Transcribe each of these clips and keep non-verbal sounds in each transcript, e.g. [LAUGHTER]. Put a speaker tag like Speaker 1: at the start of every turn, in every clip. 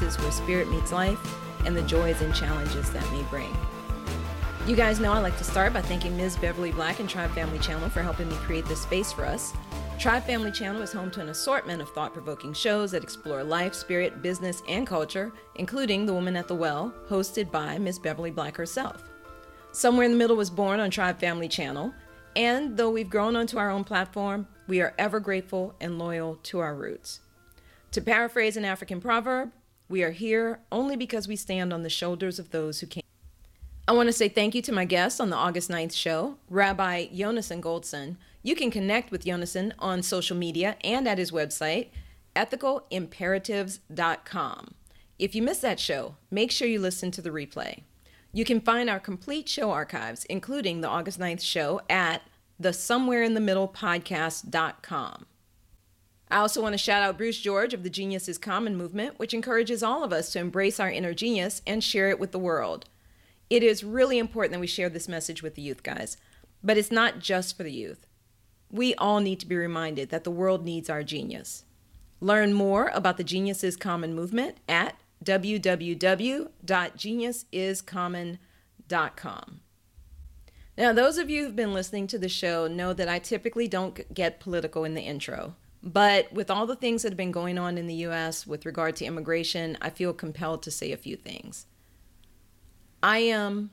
Speaker 1: Places where spirit meets life and the joys and challenges that may bring. You guys know I like to start by thanking Ms. Beverly Black and Tribe Family Channel for helping me create this space for us. Tribe Family Channel is home to an assortment of thought provoking shows that explore life, spirit, business, and culture, including The Woman at the Well, hosted by Ms. Beverly Black herself. Somewhere in the Middle was born on Tribe Family Channel, and though we've grown onto our own platform, we are ever grateful and loyal to our roots. To paraphrase an African proverb, we are here only because we stand on the shoulders of those who came. I want to say thank you to my guest on the August 9th show, Rabbi Yonason Goldson. You can connect with Yonason on social media and at his website, ethicalimperatives.com. If you missed that show, make sure you listen to the replay. You can find our complete show archives, including the August 9th show, at the Somewhere in the Middle podcast.com. I also want to shout out Bruce George of the Genius is Common movement, which encourages all of us to embrace our inner genius and share it with the world. It is really important that we share this message with the youth, guys. But it's not just for the youth. We all need to be reminded that the world needs our genius. Learn more about the Genius is Common movement at www.geniusiscommon.com. Now, those of you who've been listening to the show know that I typically don't get political in the intro. But with all the things that have been going on in the US with regard to immigration, I feel compelled to say a few things. I am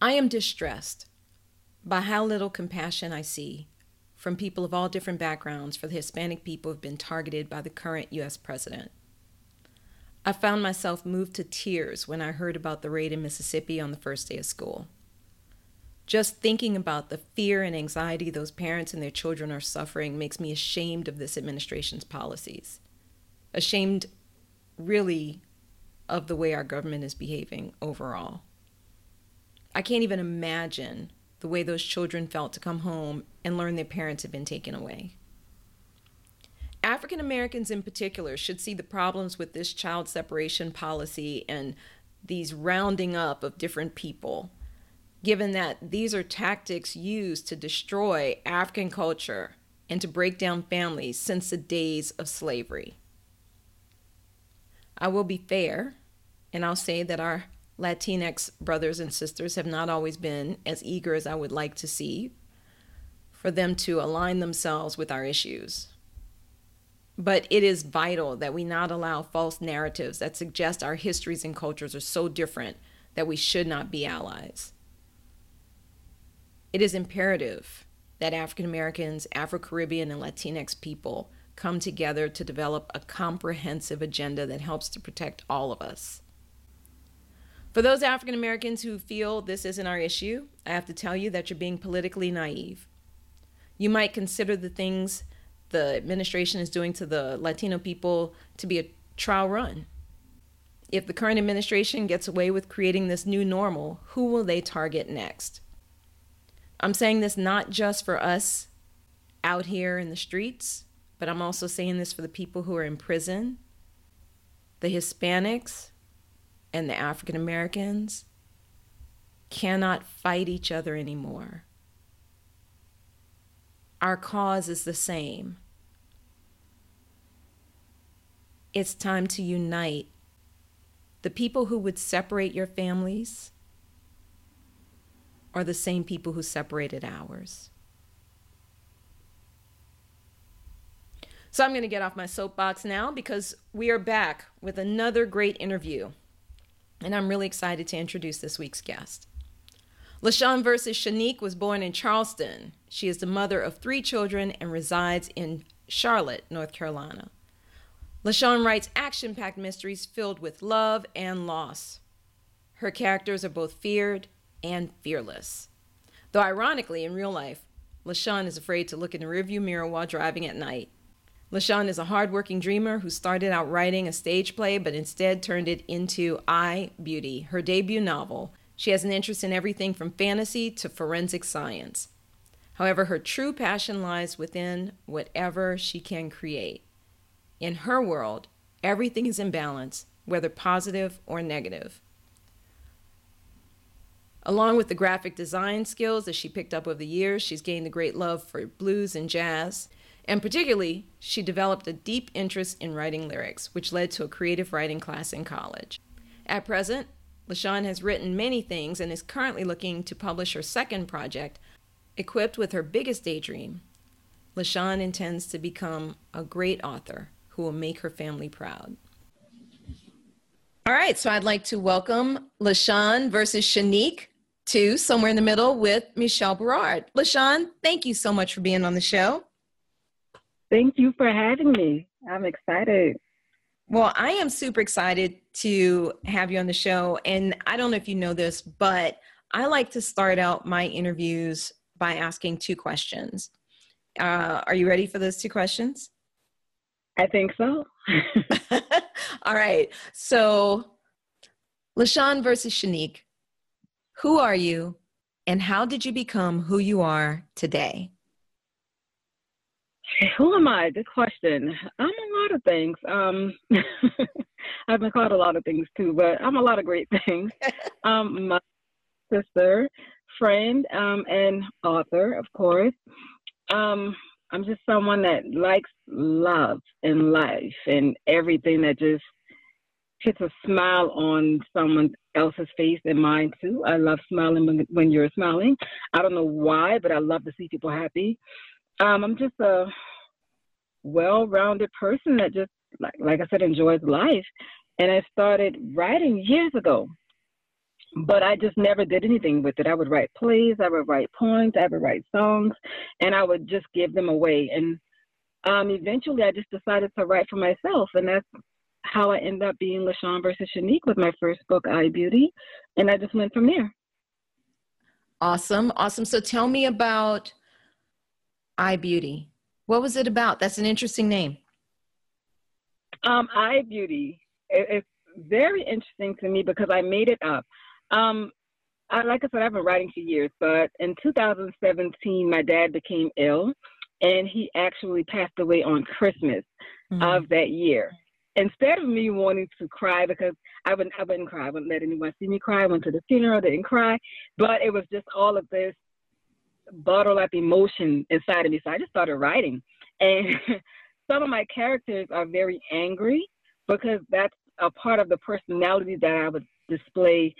Speaker 1: I am distressed by how little compassion I see from people of all different backgrounds for the Hispanic people who have been targeted by the current US president. I found myself moved to tears when I heard about the raid in Mississippi on the first day of school. Just thinking about the fear and anxiety those parents and their children are suffering makes me ashamed of this administration's policies. Ashamed, really, of the way our government is behaving overall. I can't even imagine the way those children felt to come home and learn their parents had been taken away. African Americans in particular should see the problems with this child separation policy and these rounding up of different people, given that these are tactics used to destroy African culture and to break down families since the days of slavery. I will be fair, and I'll say that our Latinx brothers and sisters have not always been as eager as I would like to see for them to align themselves with our issues. But it is vital that we not allow false narratives that suggest our histories and cultures are so different that we should not be allies. It is imperative that African Americans, Afro Caribbean, and Latinx people come together to develop a comprehensive agenda that helps to protect all of us. For those African Americans who feel this isn't our issue, I have to tell you that you're being politically naive. You might consider the things the administration is doing to the Latino people to be a trial run. If the current administration gets away with creating this new normal, who will they target next? I'm saying this not just for us out here in the streets, but I'm also saying this for the people who are in prison, the Hispanics, and the African Americans cannot fight each other anymore. Our cause is the same. It's time to unite. The people who would separate your families are the same people who separated ours. So I'm going to get off my soapbox now because we are back with another great interview. and I'm really excited to introduce this week's guest. LaShawn versus Shanique was born in Charleston. She is the mother of three children and resides in Charlotte, North Carolina. LaShawn writes action packed mysteries filled with love and loss. Her characters are both feared and fearless. Though, ironically, in real life, LaShawn is afraid to look in the rearview mirror while driving at night. LaShawn is a hardworking dreamer who started out writing a stage play but instead turned it into I Beauty, her debut novel. She has an interest in everything from fantasy to forensic science. However, her true passion lies within whatever she can create. In her world, everything is in balance, whether positive or negative. Along with the graphic design skills that she picked up over the years, she's gained a great love for blues and jazz. And particularly, she developed a deep interest in writing lyrics, which led to a creative writing class in college. At present, LaShawn has written many things and is currently looking to publish her second project, equipped with her biggest daydream. LaShawn intends to become a great author who will make her family proud. All right, so I'd like to welcome LaShawn versus Shanique to Somewhere in the Middle with Michelle Berard. LaShawn, thank you so much for being on the show.
Speaker 2: Thank you for having me. I'm excited.
Speaker 1: Well, I am super excited to have you on the show. And I don't know if you know this, but I like to start out my interviews by asking two questions. Uh, are you ready for those two questions?
Speaker 2: I think so. [LAUGHS] [LAUGHS]
Speaker 1: All right. So, LaShawn versus Shanique, who are you and how did you become who you are today?
Speaker 2: Who am I? Good question. I'm a lot of things. Um, [LAUGHS] I've been called a lot of things too, but I'm a lot of great [LAUGHS] things. um, my sister, friend, um, and author, of course. Um, I'm just someone that likes love and life and everything that just puts a smile on someone else's face and mine too. I love smiling when, when you're smiling. I don't know why, but I love to see people happy. Um, I'm just a well-rounded person that just, like, like I said, enjoys life. And I started writing years ago, but I just never did anything with it. I would write plays, I would write poems, I would write songs, and I would just give them away. And um, eventually, I just decided to write for myself, and that's how I ended up being LaShawn versus Shanique with my first book, Eye Beauty, and I just went from there.
Speaker 1: Awesome, awesome. So tell me about Eye Beauty. What was it about? That's an interesting name.
Speaker 2: Um, Eye Beauty. It, it's very interesting to me because I made it up. Um, I, like I said, I've been writing for years, but in 2017, my dad became ill, and he actually passed away on Christmas mm-hmm. of that year instead of me wanting to cry because I wouldn't I wouldn't cry, I wouldn't let anyone see me cry. I went to the funeral, didn't cry, but it was just all of this bottled up emotion inside of me. So I just started writing, and [LAUGHS] some of my characters are very angry because that's a part of the personality that I would display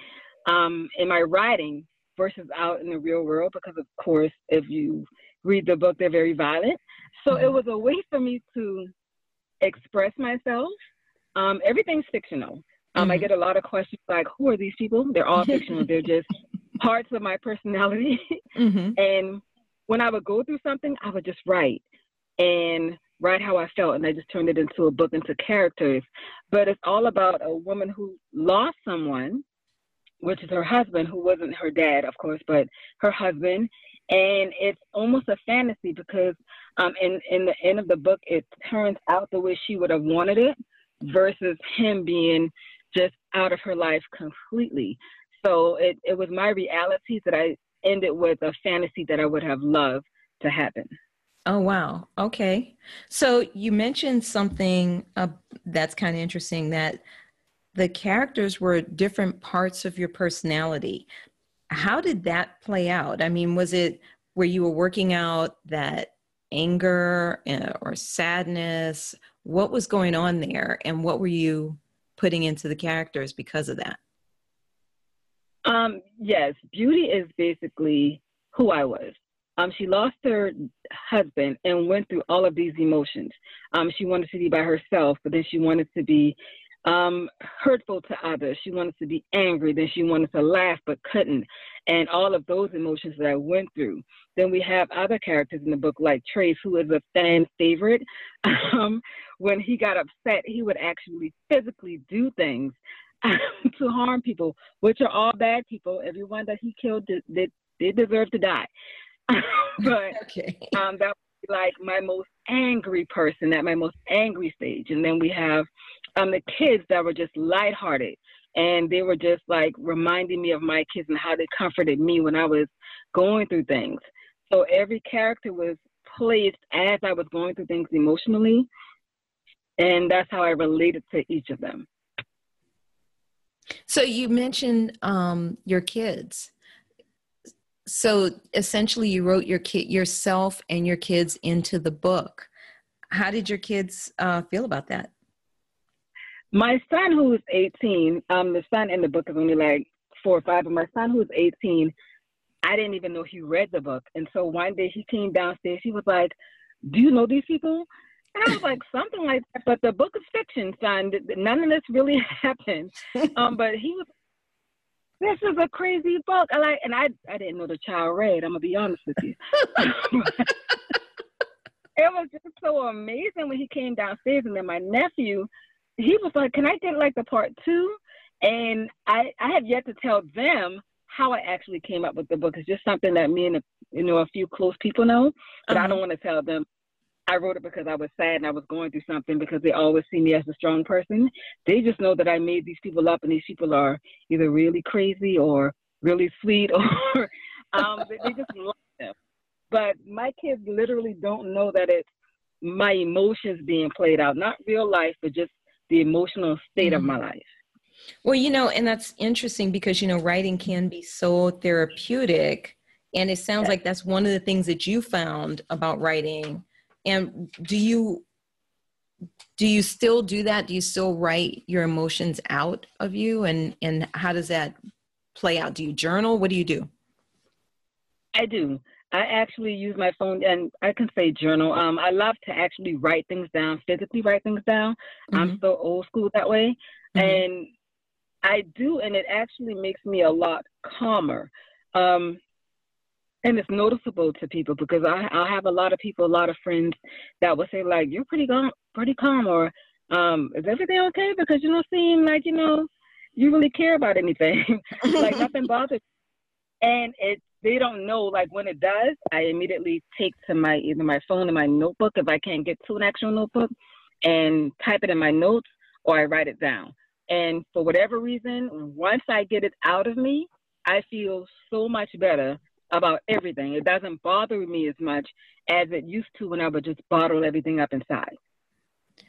Speaker 2: um, in my writing versus out in the real world. Because of course, if you read the book, they're very violent. So it mm-hmm. was a way for me to express myself. Um, everything's fictional. Um, mm-hmm. I get a lot of questions like, "Who are these people?" They're all fictional. They're [LAUGHS] just parts of my personality. [LAUGHS] Mm-hmm. and when I would go through something, I would just write and write how I felt, and I just turned it into a book, into characters. But it's all about a woman who lost someone, which is her husband, who wasn't her dad, of course, but her husband. And it's almost a fantasy because um, in in the end of the book, it turns out the way she would have wanted it, versus him being just out of her life completely. So it, it was my reality that I ended with a fantasy that I would have loved to happen.
Speaker 1: Oh, wow. Okay. So you mentioned something uh, that's kind of interesting that the characters were different parts of your personality. How did that play out? I mean, was it where you were working out that anger uh, or sadness? What was going on there, and what were you putting into the characters because of that?
Speaker 2: Um, yes, beauty is basically who I was. Um, she lost her husband and went through all of these emotions. Um, she wanted to be by herself, but then she wanted to be um, hurtful to others. She wanted to be angry. Then she wanted to laugh but couldn't. And all of those emotions that I went through. Then we have other characters in the book, like Trace, who is a fan favorite. [LAUGHS] Um, when he got upset, he would actually physically do things [LAUGHS] to harm people, which are all bad people. Everyone that he killed did, did, did deserve to die. [LAUGHS] but okay. um, that was like my most angry person at my most angry stage. And then we have um, the kids that were just lighthearted. And they were just like reminding me of my kids and how they comforted me when I was going through things. So every character was placed as I was going through things emotionally. And that's how I related to each of them.
Speaker 1: So you mentioned um, your kids. So essentially, you wrote your kid yourself and your kids into the book. How did your kids uh, feel about that?
Speaker 2: My son, who is 18, um, the son in the book is only like four or five, but my son, who is 18, I didn't even know he read the book. And so one day he came downstairs. He was like, "Do you know these people?" And I was like, "Something like that." But the book is fiction, son. None of this really [LAUGHS] happened. Um, but he was. This is a crazy book. I like, and I I didn't know the child read. I'm gonna be honest with you. [LAUGHS] [LAUGHS] it was just so amazing when he came downstairs, and then my nephew, he was like, "Can I get like the part two? And I I have yet to tell them how I actually came up with the book. It's just something that me and a, you know a few close people know, but uh-huh. I don't want to tell them. I wrote it because I was sad and I was going through something because they always see me as a strong person. They just know that I made these people up and these people are either really crazy or really sweet [LAUGHS] or um, they, they just love them. But my kids literally don't know that it's my emotions being played out, not real life, but just the emotional state mm-hmm. of my life.
Speaker 1: Well, you know, and that's interesting because, you know, writing can be so therapeutic. And it sounds like that's one of the things that you found about writing. And do you do you still do that? Do you still write your emotions out of you? And and how does that play out? Do you journal? What do you do?
Speaker 2: I do. I actually use my phone, and I can say journal. Um, I love to actually write things down, physically write things down. Mm-hmm. I'm so old school that way, mm-hmm. and I do, and it actually makes me a lot calmer. Um, and it's noticeable to people because I, I have a lot of people, a lot of friends that will say like, "You're pretty calm, pretty calm," or um, "Is everything okay?" Because you don't seem like you know you really care about anything, [LAUGHS] like [LAUGHS] nothing bothers. And it they don't know like when it does, I immediately take to my either my phone or my notebook if I can't get to an actual notebook, and type it in my notes or I write it down. And for whatever reason, once I get it out of me, I feel so much better about everything. It doesn't bother me as much as it used to when I would just bottle everything up inside.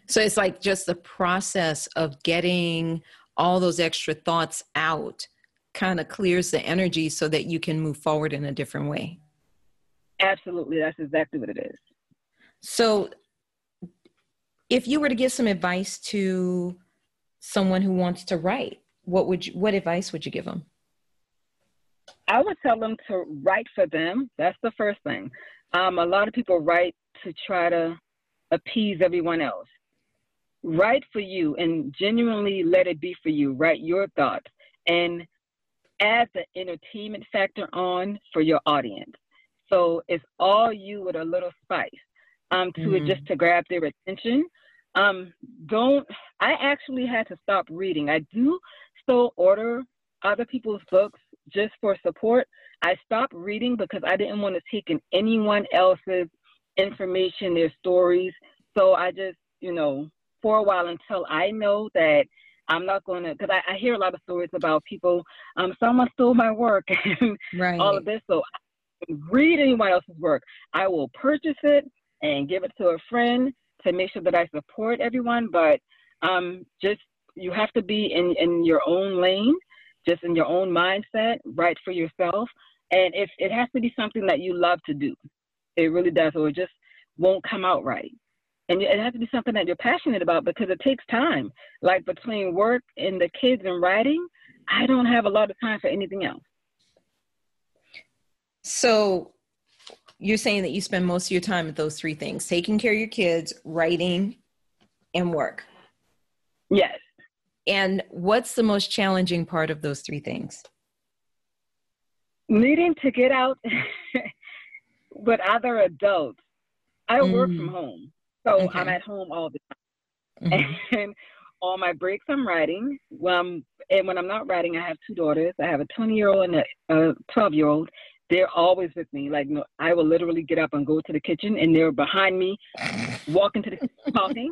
Speaker 1: So it's like just the process of getting all those extra thoughts out kind of clears the energy so that you can move forward in a different way.
Speaker 2: Absolutely. That's exactly what it is.
Speaker 1: So if you were to give some advice to someone who wants to write, what would you, what advice would you give them?
Speaker 2: I would tell them to write for them. That's the first thing. Um, a lot of people write to try to appease everyone else. Write for you and genuinely let it be for you. Write your thoughts and add the entertainment factor on for your audience. So it's all you with a little spice um, to mm-hmm. it just to grab their attention. Um, don't, I actually had to stop reading. I do still order other people's books just for support. I stopped reading because I didn't want to take in anyone else's information, their stories. So I just, you know, for a while until I know that I'm not going to, because I, I, hear a lot of stories about people, um, someone stole my work [LAUGHS] and right. all of this. So I read anyone else's work. I will purchase it and give it to a friend to make sure that I support everyone, but um, just you have to be in, in your own lane, just in your own mindset, right for yourself. And if it has to be something that you love to do, it really does, or it just won't come out right. And it has to be something that you're passionate about because it takes time. Like between work and the kids and writing, I don't have a lot of time for anything else.
Speaker 1: So you're saying that you spend most of your time with those three things taking care of your kids writing and work
Speaker 2: yes
Speaker 1: And what's the most challenging part of those three things?
Speaker 2: Needing to get out [LAUGHS] with other adults. I mm. work from home, so okay. I'm at home all the time. Mm-hmm. [LAUGHS] And on my breaks, I'm writing. Um, and when I'm not writing, I have two daughters. I have a 20 year old and a 12 year old. They're always with me. Like, no, I will literally get up and go to the kitchen, and they're behind me, walking to the kitchen, talking.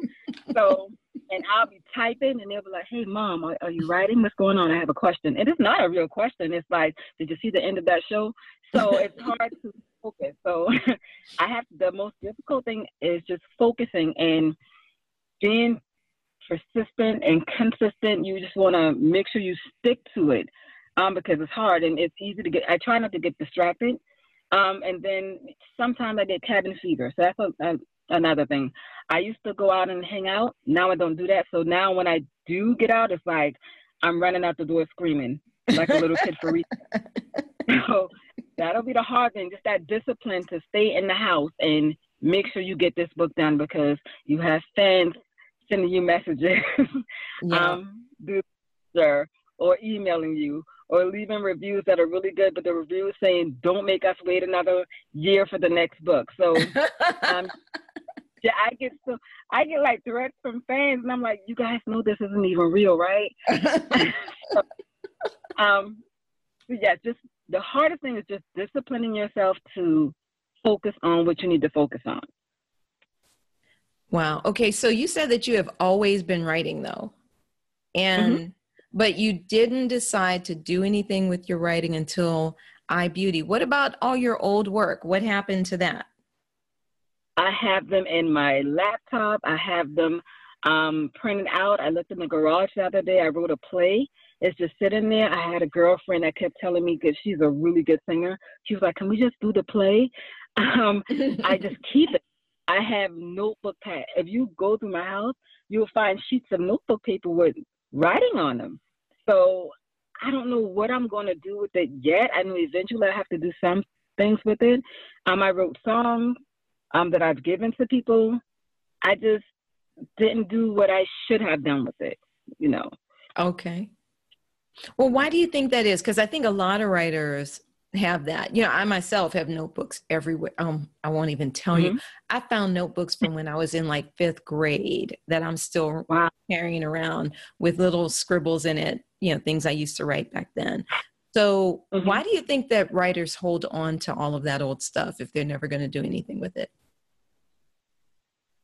Speaker 2: So, and I'll be typing, and they'll be like, "Hey, mom, are, are you writing? What's going on? I have a question." And it's not a real question. It's like, "Did you see the end of that show?" So it's hard to focus. So [LAUGHS] I have the most difficult thing is just focusing and being persistent and consistent. You just want to make sure you stick to it um, because it's hard and it's easy to get. I try not to get distracted. Um, and then sometimes I get cabin fever. So that's a, a, another thing. I used to go out and hang out. Now I don't do that. So now when I do get out, it's like I'm running out the door screaming like a little kid for reason. [LAUGHS] [LAUGHS] so that'll be the hard thing, just that discipline to stay in the house and make sure you get this book done because you have fans sending you messages, [LAUGHS] yeah. um, or emailing you or leaving reviews that are really good, but the reviews saying don't make us wait another year for the next book. So um, I get so I get like threats from fans, and I'm like, you guys know this isn't even real, right? so, [LAUGHS] [LAUGHS] um, so yeah, just the hardest thing is just disciplining yourself to focus on what you need to focus on.
Speaker 1: Wow. Okay, so you said that you have always been writing though. And mm-hmm. but you didn't decide to do anything with your writing until iBeauty. What about all your old work? What happened to that?
Speaker 2: I have them in my laptop. I have them um, printed out. I looked in the garage the other day. I wrote a play. It's just sitting there. I had a girlfriend that kept telling me because she's a really good singer. She was like, "Can we just do the play?" [LAUGHS] Um, I [LAUGHS] just keep it. I have notebook pad. If you go through my house, you'll find sheets of notebook paper with writing on them. So I don't know what I'm going to do with it yet. I know eventually I have to do some things with it. Um, I wrote songs um, that I've given to people. I just didn't do what I should have done with it, you know.
Speaker 1: Okay. Well, why do you think that is? Because I think a lot of writers have that. You know, I myself have notebooks everywhere. Um, I won't even tell mm-hmm. you. I found notebooks from when I was in like fifth grade that I'm still wow. carrying around with little scribbles in it. You know, things I used to write back then. So, mm-hmm. why do you think that writers hold on to all of that old stuff if they're never going to do anything with it?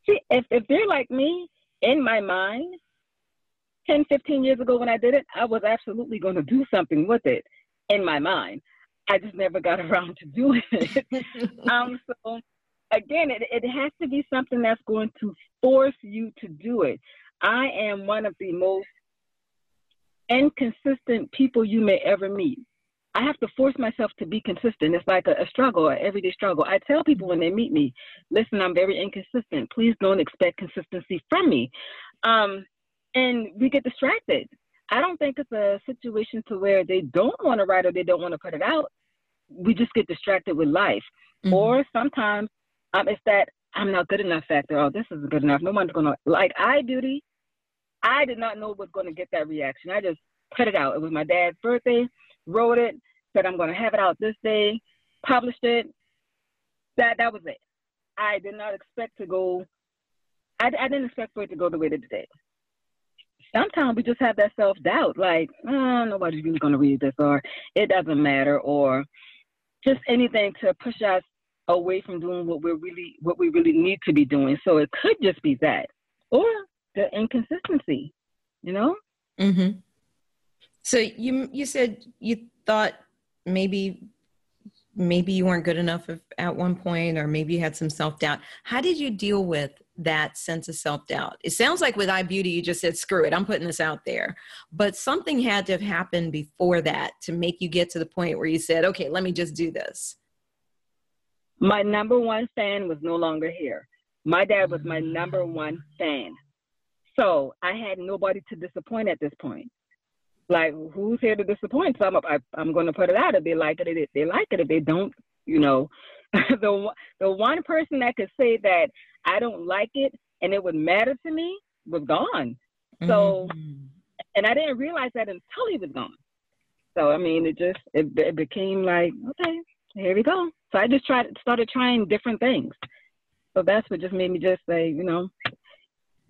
Speaker 2: See, if if they're like me, in my mind, 10, 15 years ago when I did it, I was absolutely going to do something with it in my mind. I just never got [LAUGHS] around to doing it. [LAUGHS] um, so again, it, it has to be something that's going to force you to do it. I am one of the most inconsistent people you may ever meet. I have to force myself to be consistent. It's like a, a struggle, an everyday struggle. I tell people when they meet me, listen, I'm very inconsistent. Please don't expect consistency from me. Um, and we get distracted. I don't think it's a situation to where they don't want to write or they don't want to put it out. We just get distracted with life. Mm-hmm. Or sometimes um, it's that I'm not good enough factor. Oh, this isn't good enough. No one's going to, like iBeauty, I did not know was going to get that reaction. I just put it out. It was my dad's birthday, wrote it, said I'm going to have it out this day, published it. That, that was it. I did not expect to go, I, I didn't expect for it to go the way that it did sometimes we just have that self doubt, like, oh, nobody's really going to read this, or it doesn't matter, or just anything to push us away from doing what we're really what we really need to be doing. So it could just be that, or the inconsistency, you know.
Speaker 1: Mm-hmm. So you you said you thought maybe maybe you weren't good enough at one point, or maybe you had some self doubt. How did you deal with that sense of self doubt. It sounds like with iBeauty, you just said, screw it, I'm putting this out there. But something had to have happened before that to make you get to the point where you said, okay, let me just do this.
Speaker 2: My number one fan was no longer here. My dad was my number one fan. So I had nobody to disappoint at this point. Like, who's here to disappoint? So I'm, I, I'm going to put it out. If they like it, if they like it. If they don't, you know, [LAUGHS] the the one person that could say that I don't like it and it would matter to me was gone. So mm-hmm. and I didn't realize that until he was gone. So I mean, it just it, it became like okay, here we go. So I just tried started trying different things. So that's what just made me just say, you know,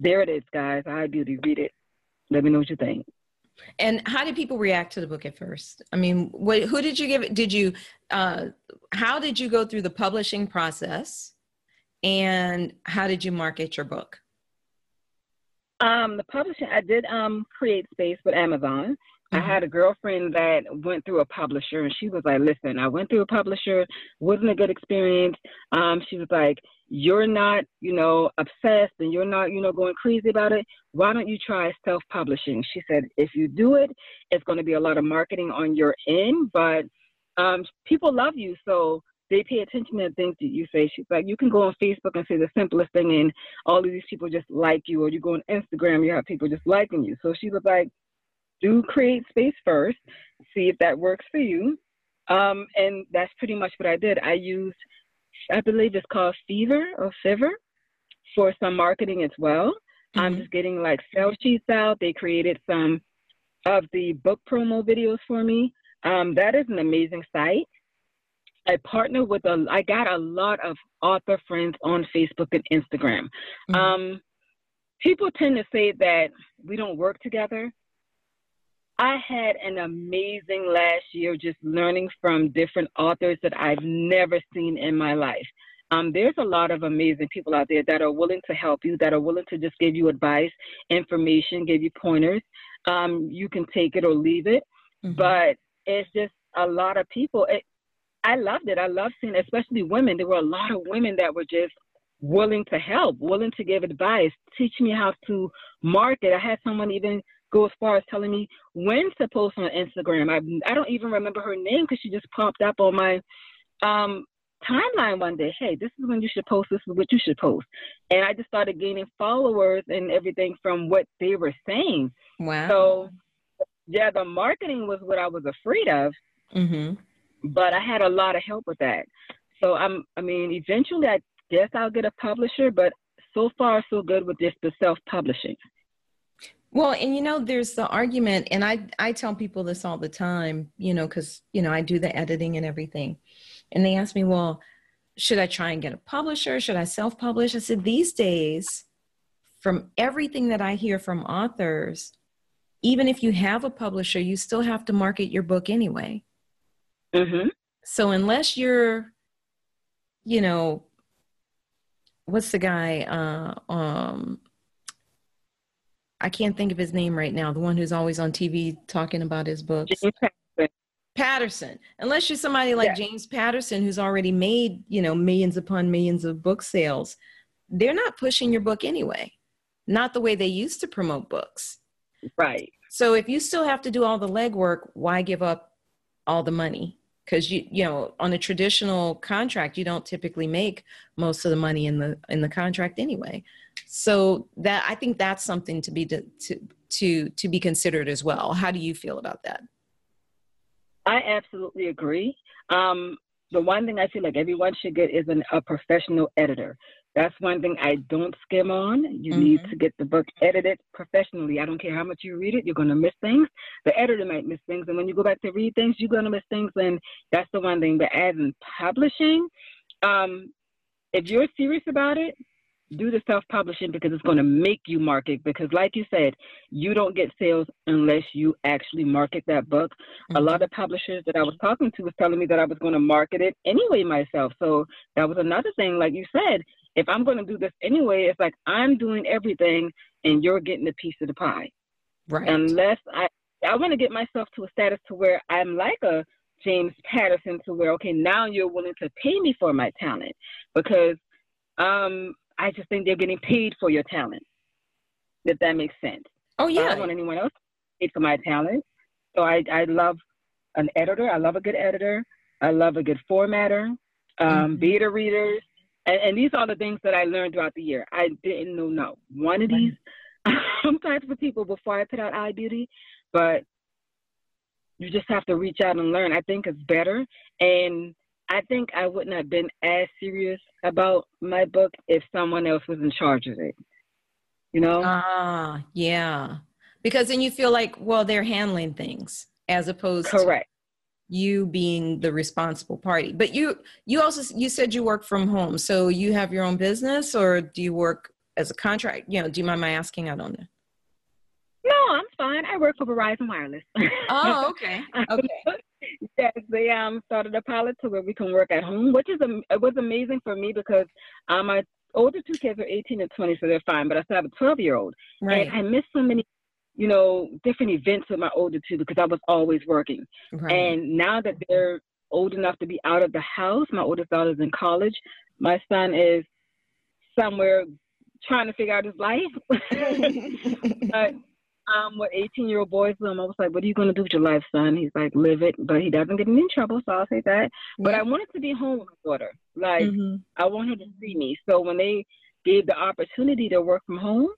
Speaker 2: there it is, guys. I beauty, read it. Let me know what you think.
Speaker 1: And how did people react to the book at first? I mean, what, who did you give it? Did you, uh, how did you go through the publishing process? And how did you market your book?
Speaker 2: Um, the publishing, I did um, CreateSpace with Amazon. I mm-hmm. had a girlfriend that went through a publisher, and she was like, "Listen, I went through a publisher, wasn't a good experience." Um, she was like, "You're not, you know, obsessed, and you're not, you know, going crazy about it. Why don't you try self-publishing?" She said, "If you do it, it's going to be a lot of marketing on your end, but um, people love you, so they pay attention to things that you say. She's like, you can go on Facebook and say the simplest thing, and all of these people just like you, or you go on Instagram, you have people just liking you. So she was like, do CreateSpace first, see if that works for you. Um, and that's pretty much what I did. I used, I believe it's called Fever or Fiverr for some marketing as well. Mm-hmm. I'm just getting like sales sheets out. They created some of the book promo videos for me. Um, that is an amazing site. I partner with a, I got a lot of author friends on Facebook and Instagram. Mm-hmm. Um, people tend to say that we don't work together. I had an amazing last year just learning from different authors that I've never seen in my life. Um, there's a lot of amazing people out there that are willing to help you, that are willing to just give you advice, information, give you pointers. Um, you can take it or leave it, mm-hmm. but it's just a lot of people. It, I loved it. I loved seeing, especially women. There were a lot of women that were just willing to help, willing to give advice, teach me how to market. I had someone even go as far as telling me when to post on Instagram. I I don't even remember her name because she just popped up on my um, timeline one day. Hey, this is when you should post. This is what you should post. And I just started gaining followers and everything from what they were saying.
Speaker 1: Wow.
Speaker 2: So yeah, the marketing was what I was afraid of.
Speaker 1: Mm-hmm.
Speaker 2: But I had a lot of help with that. So I'm. I mean, eventually, I guess I'll get a publisher. But so far, so good with just the self-publishing.
Speaker 1: Well, and you know, there's the argument, and I I tell people this all the time, you know, because you know I do the editing and everything, and they ask me, well, should I try and get a publisher? Should I self-publish? I said these days, from everything that I hear from authors, even if you have a publisher, you still have to market your book anyway.
Speaker 2: Mm-hmm.
Speaker 1: So unless you're, you know, what's the guy? Uh, um, I can't think of his name right now, the one who's always on TV talking about his books. Patterson. Unless you're somebody like yeah. James Patterson who's already made, you know, millions upon millions of book sales, they're not pushing your book anyway. Not the way they used to promote books.
Speaker 2: Right.
Speaker 1: So if you still have to do all the legwork, why give up all the money? Because you you know on a traditional contract you don't typically make most of the money in the in the contract anyway so that i think that's something to be to, to to be considered as well. How do you feel about that?
Speaker 2: I absolutely agree. Um, the one thing i feel like everyone should get is an, a professional editor. That's one thing i don't skim on. You mm-hmm. need to get the book edited professionally. I don't care how much you read it you're going to miss things. The editor might miss things and when you go back to read things you're going to miss things and that's the one thing. But as in publishing um, if you're serious about it do the self publishing because it's going to make you market. Because, like you said, you don't get sales unless you actually market that book. Mm-hmm. A lot of publishers that I was talking to was telling me that I was going to market it anyway myself. So that was another thing. Like you said, if I'm going to do this anyway, it's like I'm doing everything and you're getting a piece of the pie.
Speaker 1: Right.
Speaker 2: Unless I, I want to get myself to a status to where I'm like a James Patterson to where okay now you're willing to pay me for my talent because um I just think they're getting paid for your talent. If that makes sense.
Speaker 1: Oh yeah. I
Speaker 2: don't want anyone else paid for my talent. So I I love an editor. I love a good editor. I love a good formatter. Um, mm-hmm. beta readers. And, and, these are the things that I learned throughout the year. I didn't know not one of these [LAUGHS] types of people before I put out iBeauty, but you just have to reach out and learn. I think it's better. And I think I wouldn't have been as serious about my book if someone else was in charge of it. You know?
Speaker 1: Ah, yeah. Because then you feel like, well, they're handling things as opposed
Speaker 2: correct.
Speaker 1: to you being the responsible party. But you you also you said you work from home. So you have your own business or do you work as a contract? You know, do you mind my asking? I don't know.
Speaker 2: No, I'm fine. I work for Verizon Wireless.
Speaker 1: Oh, okay. [LAUGHS] Okay.
Speaker 2: Yes, they um started a pilot to where we can work at home, which is it was amazing for me because um my older two kids are 18 and 20, so they're fine. But I still have a 12 year old,
Speaker 1: Right.
Speaker 2: and I missed so many, you know, different events with my older two because I was always working.
Speaker 1: right.
Speaker 2: And now that they're old enough to be out of the house, my oldest daughter's in college. My son is somewhere trying to figure out his life. [LAUGHS] [LAUGHS] but um, what 18 year old boys do, I'm always like, what are you going to do with your life, son? He's like, live it. But he doesn't get me in trouble, so I'll say that. But I wanted to be home with my daughter. Like,
Speaker 1: Mhm.
Speaker 2: I want her to see me. So when they gave the opportunity to work from home,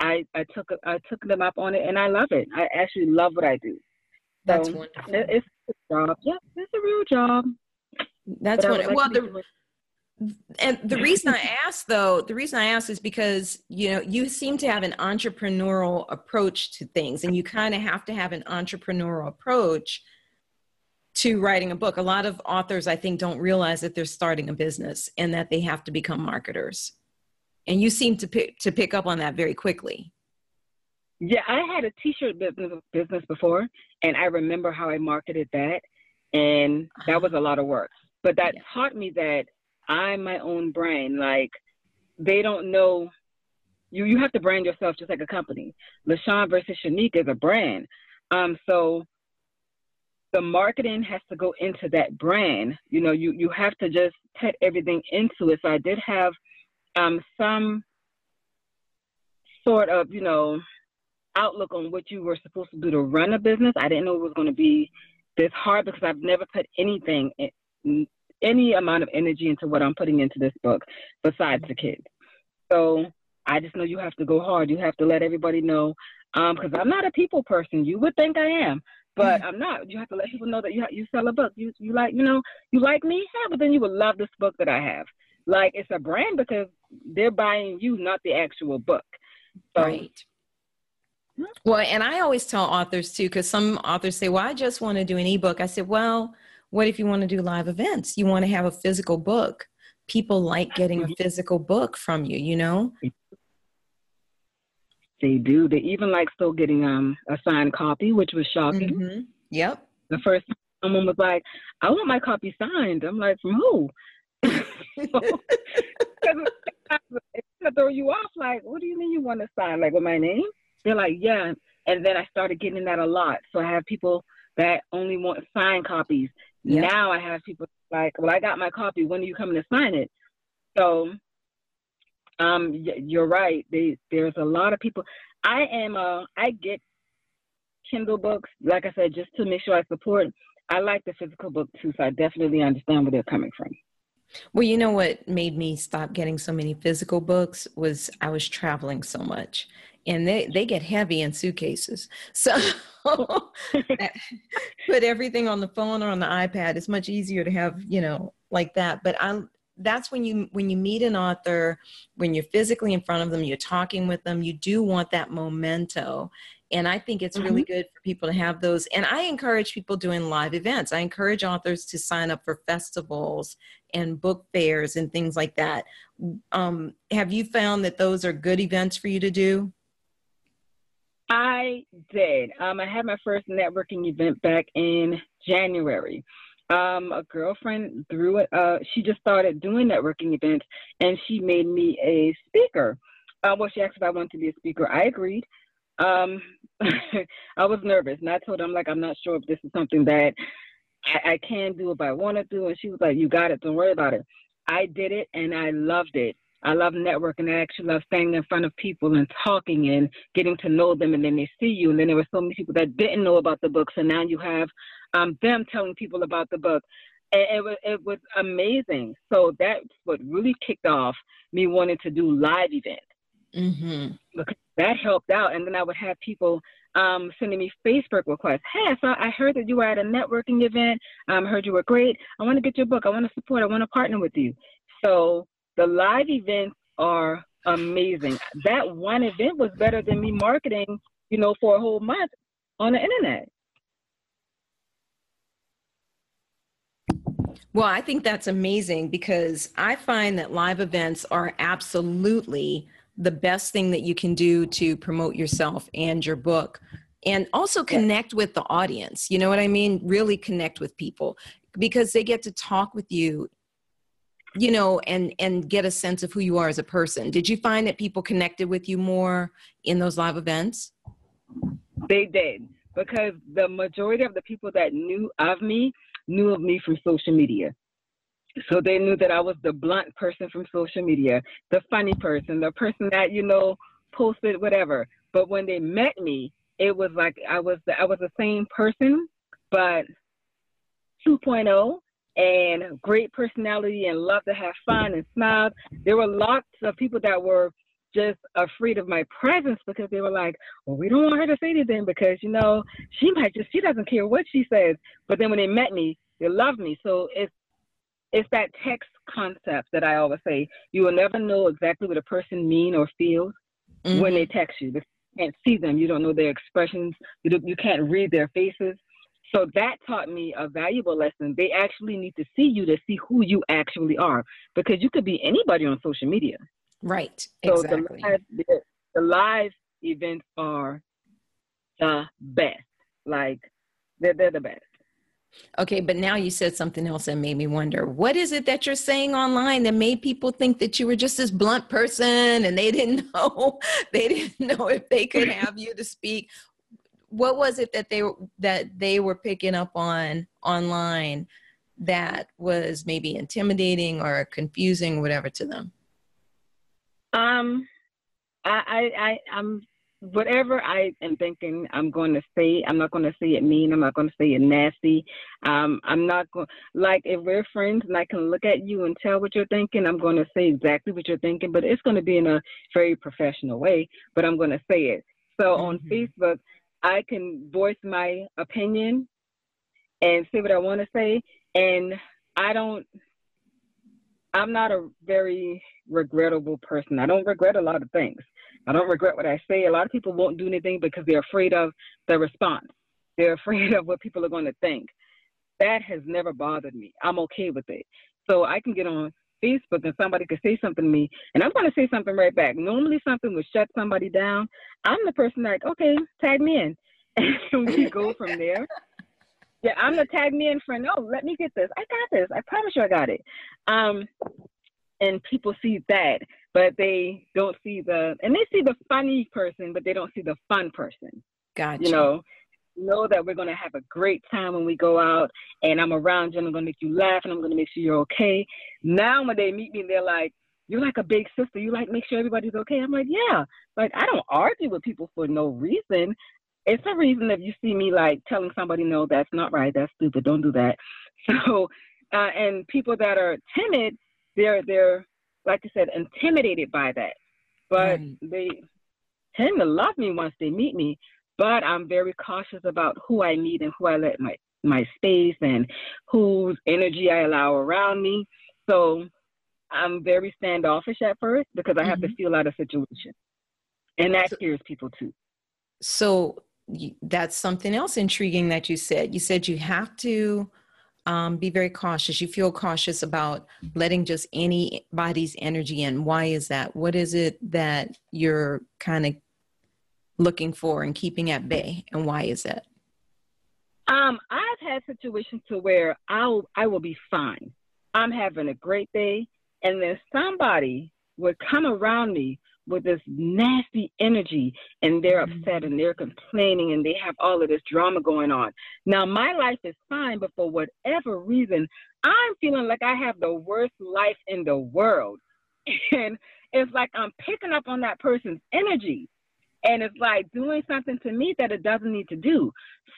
Speaker 2: I, I took I took them up on it, and I love it. I actually love what I do.
Speaker 1: That's
Speaker 2: So,
Speaker 1: wonderful.
Speaker 2: It- It's a job. Yeah, it's a real job.
Speaker 1: That's
Speaker 2: I
Speaker 1: wonderful.
Speaker 2: like
Speaker 1: well, the and the reason I asked though, the reason I asked is because you know you seem to have an entrepreneurial approach to things, and you kind of have to have an entrepreneurial approach to writing a book. A lot of authors, I think, don't realize that they're starting a business and that they have to become marketers. And you seem to pick to pick up on that very quickly.
Speaker 2: Yeah, I had a T-shirt business business before, and I remember how I marketed that, and that uh-huh. was a lot of work. But that
Speaker 1: Yeah.
Speaker 2: taught me that I'm my own brand. Like they don't know you. You have to brand yourself just like a company. LaShawn versus Shanique is a brand. Um, so the marketing has to go into that brand. You know, you you have to just put everything into it. So I did have um some sort of, you know, outlook on what you were supposed to do to run a business. I didn't know it was going to be this hard because I've never put anything, in, any amount of energy into what I'm putting into this book besides the kids. So I just know you have to go hard. You have to let everybody know um, because I'm not a people person. You would think I am, but I'm not. You have to let people know that you you sell a book. You you like you know you like me, yeah, but then you would love this book that I have. Like it's a brand because they're buying you, not the actual book. So,
Speaker 1: Right. Well, and I always tell authors too, because some authors say, well, I just want to do an ebook. I said, well, what if you want to do live events? You want to have a physical book. People like getting a physical book from you, you know?
Speaker 2: They do. They even like still getting um a signed copy, which was shocking.
Speaker 1: Mhm. Yep.
Speaker 2: The first time someone was like, "I want my copy signed." I'm like, "From who?" [LAUGHS] [LAUGHS] it's gonna throw you off. Like, what do you mean you want to sign? Like with my name? They're like, "Yeah." And then I started getting that a lot. So I have people that only want signed copies.
Speaker 1: Yeah.
Speaker 2: Now I have people like, "Well, I got my copy. When are you coming to sign it?" So um, you're right. They, there's a lot of people. I am. Uh, I get Kindle books, like I said, just to make sure I support. I like the physical book too, so I definitely understand where they're coming from.
Speaker 1: Well, you know what made me stop getting so many physical books was I was traveling so much. And they, they get heavy in suitcases. So [LAUGHS] put everything on the phone or on the iPad. It's much easier to have, you know, like that. But I'm that's when you when you meet an author, when you're physically in front of them, you're talking with them, you do want that memento. And I think it's really good for people to have those. And I encourage people doing live events. I encourage authors to sign up for festivals and book fairs and things like that. Um, have you found that those are good events for you to do?
Speaker 2: I did. Um, I had my first networking event back in January. Um, a girlfriend threw it. Uh, she just started doing networking events, and she made me a speaker. Uh, well, she asked if I wanted to be a speaker. I agreed. Um, [LAUGHS] I was nervous, and I told her, I'm like, I'm not sure if this is something that I, I can do if I want to do. And she was like, You got it. Don't worry about it. I did it, and I loved it. I love networking. I actually love standing in front of people and talking and getting to know them, and then they see you. And then there were so many people that didn't know about the book, so now you have um, them telling people about the book. And it was it was amazing. So that's what really kicked off me wanting to do live events
Speaker 1: Mm-hmm.
Speaker 2: because that helped out. And then I would have people um, sending me Facebook requests. Hey, so I heard that you were at a networking event. Um, heard you were great. I want to get your book. I want to support. I want to partner with you. So the live events are amazing. That one event was better than me marketing you know, for a whole month on the internet.
Speaker 1: Well, I think that's amazing because I find that live events are absolutely the best thing that you can do to promote yourself and your book and also connect with the audience. You know what I mean? Really connect with people because they get to talk with you you know and and get a sense of who you are as a person. Did you find that people connected with you more in those live events?
Speaker 2: They did because the majority of the people that knew of me knew of me from social media. So they knew that i was the blunt person from social media the funny person the person that you know posted whatever. But when they met me it was like i was the, i was the same person but 2.0 and great personality and love to have fun and smile. There were lots of people that were just afraid of my presence because they were like, well, we don't want her to say anything because, you know, she might just, she doesn't care what she says. But then when they met me, they loved me. So it's, it's that text concept that I always say. You will never know exactly what a person mean or feels mm-hmm. when they text you. You can't see them. You don't know their expressions. You, you can't read their faces. So that taught me a valuable lesson. They actually need to see you to see who you actually are because you could be anybody on social media.
Speaker 1: Right. So exactly.
Speaker 2: the live, the, the live events are the best. Like they're, they're the best.
Speaker 1: Okay, but now you said something else that made me wonder. What is it that you're saying online that made people think that you were just this blunt person and they didn't [LAUGHS] know they didn't know if they could [LAUGHS] have you to speak? What was it that they were that they were picking up on online that was maybe intimidating or confusing whatever to them
Speaker 2: um i i, I i'm whatever I am thinking, I'm going to say. I'm not going to say it mean. I'm not going to say it nasty. Um, I'm not going like if we're friends and I can look at you and tell what you're thinking. I'm going to say exactly what you're thinking, but it's going to be in a very professional way. But I'm going to say it. So mm-hmm. on Facebook, I can voice my opinion and say what I want to say. And I don't, I'm not a very regrettable person. I don't regret a lot of things. I don't regret what I say. A lot of people won't do anything because they're afraid of the response. They're [LAUGHS] afraid of what people are going to think. That has never bothered me. I'm okay with it. So I can get on Facebook and somebody could say something to me and I'm going to say something right back. Normally something would shut somebody down. I'm the person like, okay, tag me in. [LAUGHS] And we go from there. Yeah, I'm the tag me in friend. Oh, let me get this. I got this. I promise you I got it. Um, and people see that, but they don't see the, and they see the funny person, but they don't see the fun person.
Speaker 1: Gotcha.
Speaker 2: You know, know that we're going to have a great time when we go out and I'm around you and I'm going to make you laugh and I'm going to make sure you're okay. Now, when they meet me, they're like, you're like a big sister. You like make sure everybody's okay. I'm like, yeah. Like I don't argue with people for no reason. It's a reason if you see me like telling somebody, no, that's not right. That's stupid. Don't do that. [LAUGHS] So, uh, and people that are timid, they're they're like I said, intimidated by that. But right. they tend to love me once they meet me but I'm very cautious about who I meet and who I let my my space and whose energy I allow around me. So I'm very standoffish at first because I have mm-hmm. to feel out a situation, and that so, scares people too.
Speaker 1: So that's something else intriguing that you said. You said you have to um, be very cautious. You feel cautious about letting just anybody's energy in. Why is that? What is it that you're kind of looking for and keeping at bay, and why is that?
Speaker 2: Um, I've had situations to where I'll I will be fine. I'm having a great day, and then somebody would come around me with this nasty energy and they're mm-hmm. upset and they're complaining and they have all of this drama going on. Now, my life is fine, but for whatever reason, I'm feeling like I have the worst life in the world. [LAUGHS] And it's like I'm picking up on that person's energy. And it's like doing something to me that it doesn't need to do.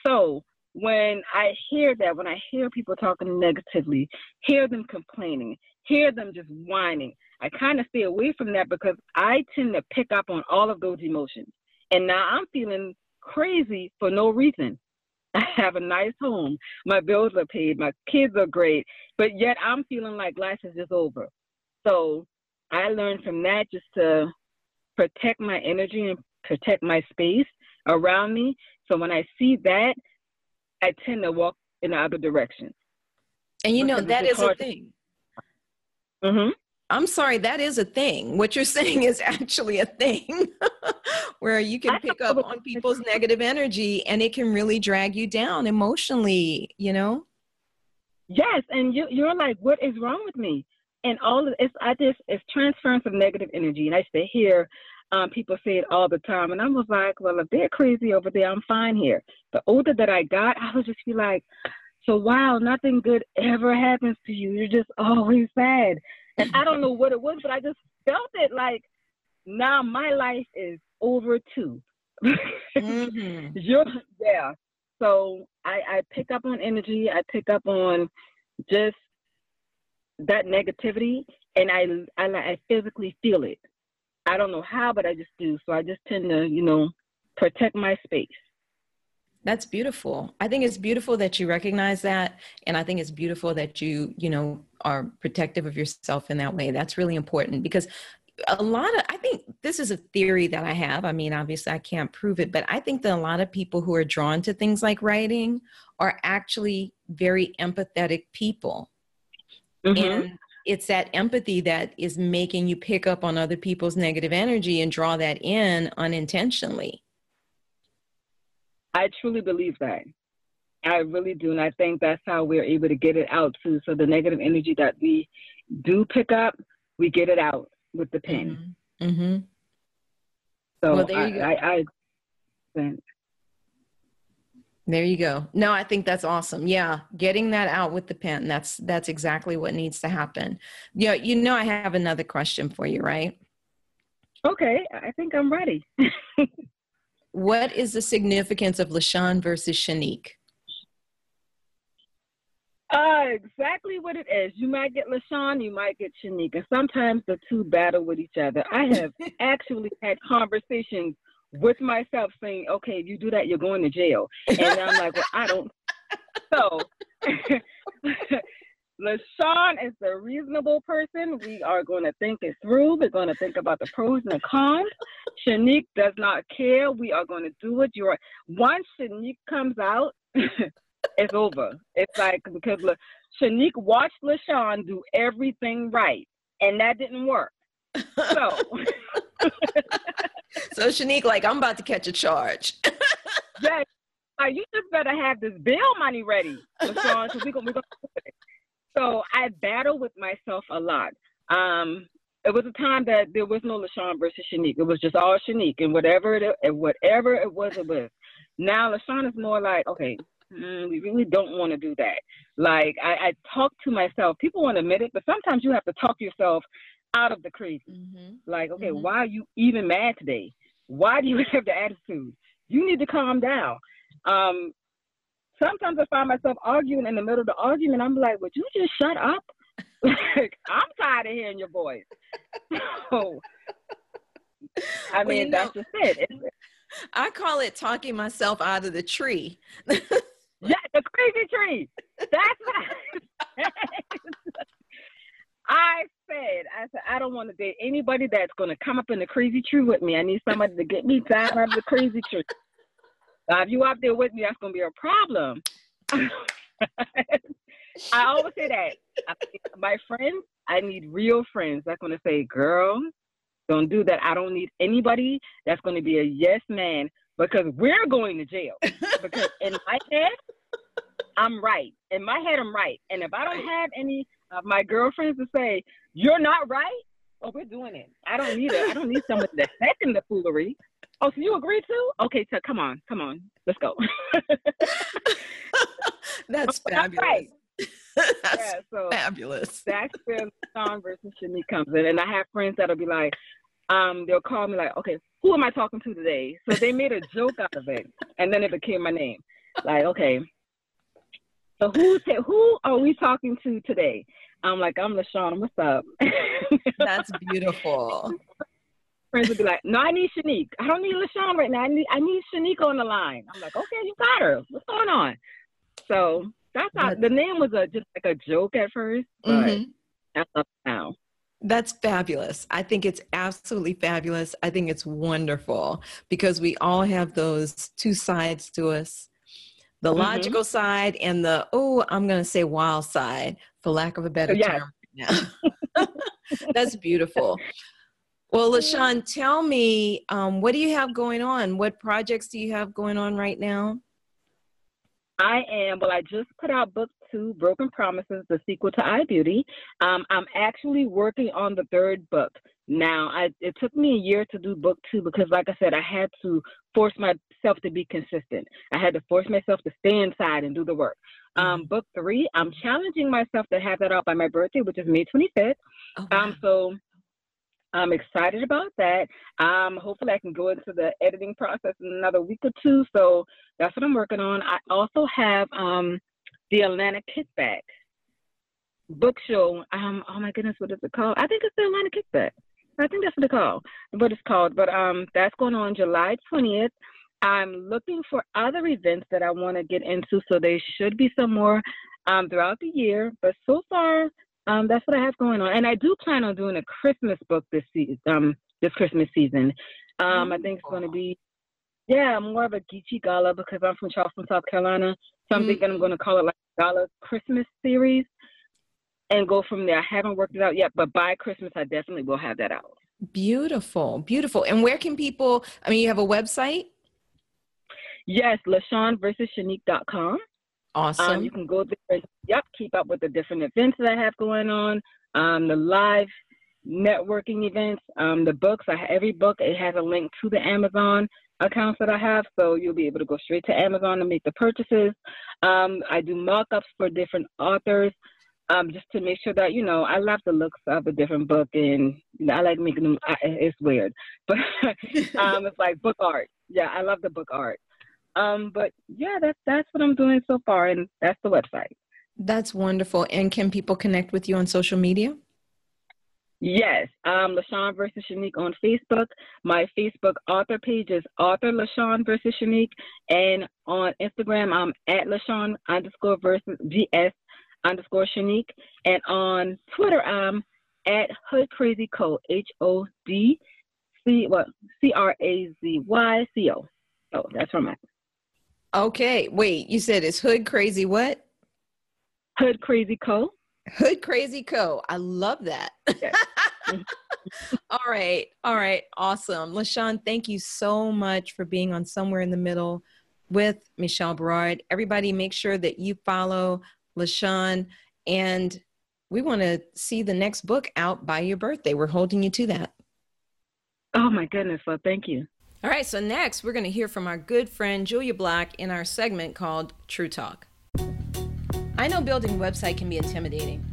Speaker 2: So when I hear that, when I hear people talking negatively, hear them complaining, hear them just whining, I kind of stay away from that because I tend to pick up on all of those emotions. And now I'm feeling crazy for no reason. [LAUGHS] I have a nice home. My bills are paid. My kids are great. But yet I'm feeling like life is just over. So I learned from that just to protect my energy and protect my space around me. So when I see that, I tend to walk in the other direction.
Speaker 1: And you know, that is a thing.
Speaker 2: Mm-hmm.
Speaker 1: I'm sorry, that is a thing. What you're [LAUGHS] saying is actually a thing [LAUGHS] where you can pick up on people's negative energy and it can really drag you down emotionally, you know?
Speaker 2: Yes, and you you're like, what is wrong with me? And all of it's I just it's transference of negative energy. And I used to hear um, people say it all the time, and I was like, well, if they're crazy over there, I'm fine here. The older that I got, I would just be like, so wow, nothing good ever happens to you. You're just always sad. And I don't know what it was, but I just felt it like now my life is over too. mm-hmm. [LAUGHS] You're, yeah. So I, I pick up on energy. I pick up on just that negativity, and I, I I physically feel it. I don't know how, but I just do. So I just tend to, you know, protect my space.
Speaker 1: That's beautiful. I think it's beautiful that you recognize that. And I think it's beautiful that you, you know, are protective of yourself in that way. That's really important because a lot of, I think this is a theory that I have. I mean, obviously I can't prove it, but I think that a lot of people who are drawn to things like writing are actually very empathetic people. Mm-hmm. And it's that empathy that is making you pick up on other people's negative energy and draw that in unintentionally.
Speaker 2: I truly believe that. I really do. And I think that's how we're able to get it out too. So the negative energy that we do pick up, we get it out with the pen.
Speaker 1: Mm-hmm. mm-hmm.
Speaker 2: So well, there you I, go. I, I,
Speaker 1: there you go. No, I think that's awesome. Yeah, getting that out with the pen. That's that's exactly what needs to happen. Yeah, you know I have another question for you, right?
Speaker 2: Okay, I think I'm ready. [LAUGHS]
Speaker 1: what is the significance of LaShawn versus Shanique?
Speaker 2: Uh, exactly what it is. You might get LaShawn, you might get Shanique. And sometimes the two battle with each other. I have [LAUGHS] actually had conversations with myself saying, okay, if you do that, you're going to jail. And I'm like, well, I don't. [LAUGHS] So, [LAUGHS] LaShawn is the reasonable person. We are going to think it through. We're going to think about the pros and the cons. Shanique does not care. We are going to do it. You're once Shanique comes out, [LAUGHS] it's over. It's like because La, Shanique watched LaShawn do everything right, and that didn't work. So,
Speaker 1: so Shanique, like, I'm about to catch a charge. [LAUGHS]
Speaker 2: yes, like, you just better have this bill money ready, LaShawn, because we're gonna, we gonna so I battle with myself a lot. Um, it was a time that there was no LaShawn versus Shanique. It was just all Shanique, and whatever it, and whatever it was, it was. Now LaShawn is more like, okay, mm, we really don't want to do that. Like I, I talk to myself. People want to admit it, but sometimes you have to talk yourself out of the crazy. Mm-hmm. Like, okay, mm-hmm. why are you even mad today? Why do you [LAUGHS] have the attitude? You need to calm down. Um, sometimes I find myself arguing in the middle of the argument. I'm like, would you just shut up? [LAUGHS] like, I'm tired of hearing your voice. [LAUGHS] so, I mean, well, you know, that's just it.
Speaker 1: I call it talking myself out of the tree.
Speaker 2: yeah, the crazy tree. That's what I said. I said, I don't want to date anybody that's going to come up in the crazy tree with me. I need somebody to get me down out of the crazy tree. Now, if you out there with me, that's going to be a problem. [LAUGHS] I always say that. I, my friends, I need real friends that's going to say, girl, don't do that. I don't need anybody that's going to be a yes man because we're going to jail. because in my head, I'm right. In my head, I'm right. And if I don't have any of my girlfriends to say, you're not right, oh, we're doing it. I don't need it. I don't need someone to second the foolery. Oh, so you agree too? Okay, so come on, come on, let's go. [LAUGHS]
Speaker 1: that's [LAUGHS] fabulous. Right. [LAUGHS] that's yeah, so fabulous.
Speaker 2: That's where Sean versus Shanique comes in, and I have friends that'll be like, um, they'll call me like, okay, who am I talking to today? So they made a joke out of it, and then it became my name. Like, okay, so who who are we talking to today? I'm like, I'm LaShawn. What's up? [LAUGHS]
Speaker 1: That's beautiful
Speaker 2: friends would be like, "No, I need Shanique. I don't need LaShawn right now. I need I need Shanique on the line." I'm like, "Okay, you got her. What's going on?" So that's how the name was a just like a joke at first, but mm-hmm. that's up now.
Speaker 1: That's fabulous. I think it's absolutely fabulous. I think it's wonderful because we all have those two sides to us the mm-hmm. logical side and the, oh, I'm going to say wild side, for lack of a better yeah. term. Yeah. [LAUGHS] That's beautiful. Well, LaShawn, tell me, um, what do you have going on? What projects do you have going on right now?
Speaker 2: I am, well, I just put out book two, Broken Promises, the sequel to iBeauty. Um, I'm actually working on the third book now. I, it took me a year to do book two because, like I said, I had to force myself to be consistent. I had to force myself to stay inside and do the work. Um, mm-hmm. book three, I'm challenging myself to have that out by my birthday, which is May 25th. Oh, wow. um, so I'm excited about that. Um, hopefully, I can go into the editing process in another week or two. So that's what I'm working on. I also have um, the Atlanta Kickback book show. Um, oh my goodness, what is it called? I think it's the Atlanta Kickback. I think that's what it's called. What it's called. But um, that's going on July 20th. I'm looking for other events that I want to get into, so there should be some more um, throughout the year. But so far, um, that's what I have going on. And I do plan on doing a Christmas book this season, um, this Christmas season. Um, I think it's going to be, yeah, more of a Geechee Gullah because I'm from Charleston, South Carolina. So I'm mm-hmm. thinking I'm going to call it like Gullah Christmas series and go from there. I haven't worked it out yet, but by Christmas, I definitely will have that out.
Speaker 1: Beautiful, beautiful. And where can people, I mean, you have a website?
Speaker 2: Yes, LaShawn versus Shanique.com.
Speaker 1: Awesome.
Speaker 2: Um, you can go there. Yep, keep up with the different events that I have going on, um, the live networking events, um, the books. I every book it has a link to the Amazon accounts that I have, so you'll be able to go straight to Amazon and make the purchases. Um, I do mock-ups for different authors. Um, just to make sure that you know I love the looks of a different book, and you know, I like making them. I, it's weird, [LAUGHS] but um, it's like book art. Yeah, I love the book art. Um, but yeah, that's that's what I'm doing so far, and that's the website.
Speaker 1: That's wonderful. And can people connect with you on social media?
Speaker 2: Yes, um, LaShawn versus Shanique on Facebook. My Facebook author page is author LaShawn versus Shanique, and on Instagram I'm at LaShawn underscore versus GS underscore Shanique, and on Twitter I'm at Hood Crazy Co H O D C what C R A Z Y C O. Oh, that's where I'm at.
Speaker 1: Okay, wait. You said it's Hood Crazy what?
Speaker 2: Hood Crazy Co.
Speaker 1: Hood Crazy Co. I love that. [LAUGHS] All right, all right, awesome, LaShawn. Thank you so much for being on Somewhere in the Middle with Michelle Berard. Everybody, make sure that you follow LaShawn, and we want to see the next book out by your birthday. We're holding you to that.
Speaker 2: Oh my goodness! Well, thank you.
Speaker 1: All right, so next we're going to hear from our good friend Julia Black in our segment called True Talk. I know building a website can be intimidating,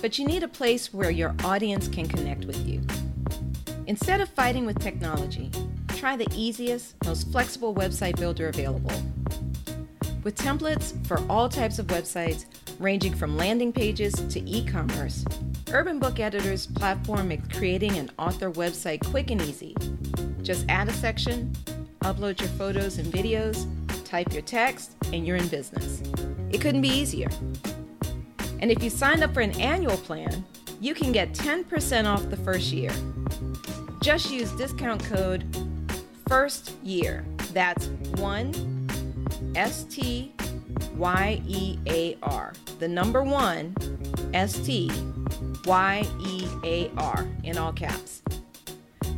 Speaker 1: but you need a place where your audience can connect with you. Instead of fighting with technology, try the easiest, most flexible website builder available. With templates for all types of websites, ranging from landing pages to e commerce, Urban Book Editor's platform makes creating an author website quick and easy just add a section, upload your photos and videos, type your text, and you're in business. It couldn't be easier. And if you sign up for an annual plan, you can get 10% off the first year. Just use discount code FIRST YEAR. That's 1 S T Y E A R. The number one, S T Y E A R, in all caps.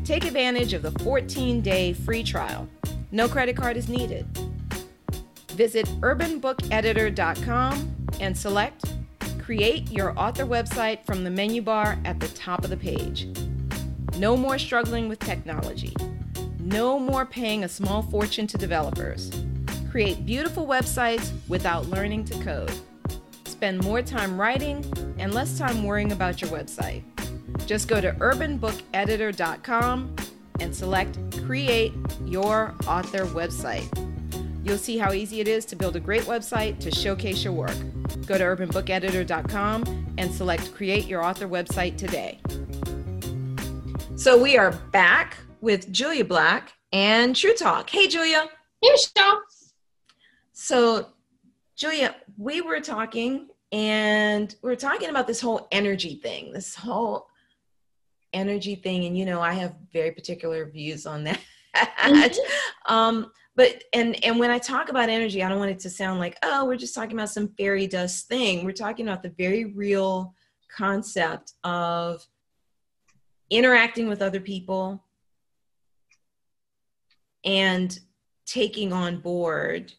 Speaker 1: Take advantage of the 14 day free trial. No credit card is needed. Visit urbanbookeditor.com and select Create Your Author Website from the menu bar at the top of the page. No more struggling with technology. No more paying a small fortune to developers. Create beautiful websites without learning to code. Spend more time writing and less time worrying about your website. Just go to urbanbookeditor.com and select Create Your Author Website. You'll see how easy it is to build a great website to showcase your work. Go to urbanbookeditor.com and select Create Your Author Website today. So we are back with Julia Black and True Talk. Hey, Julia.
Speaker 3: Hey, Michelle.
Speaker 1: So, Julia, we were talking and we are talking about this whole energy thing, this whole energy thing, and you know, I have very particular views on that. Mm-hmm. [LAUGHS] um, but and and when I talk about energy, I don't want it to sound like oh, we're just talking about some fairy dust thing. We're talking about the very real concept of interacting with other people and taking on board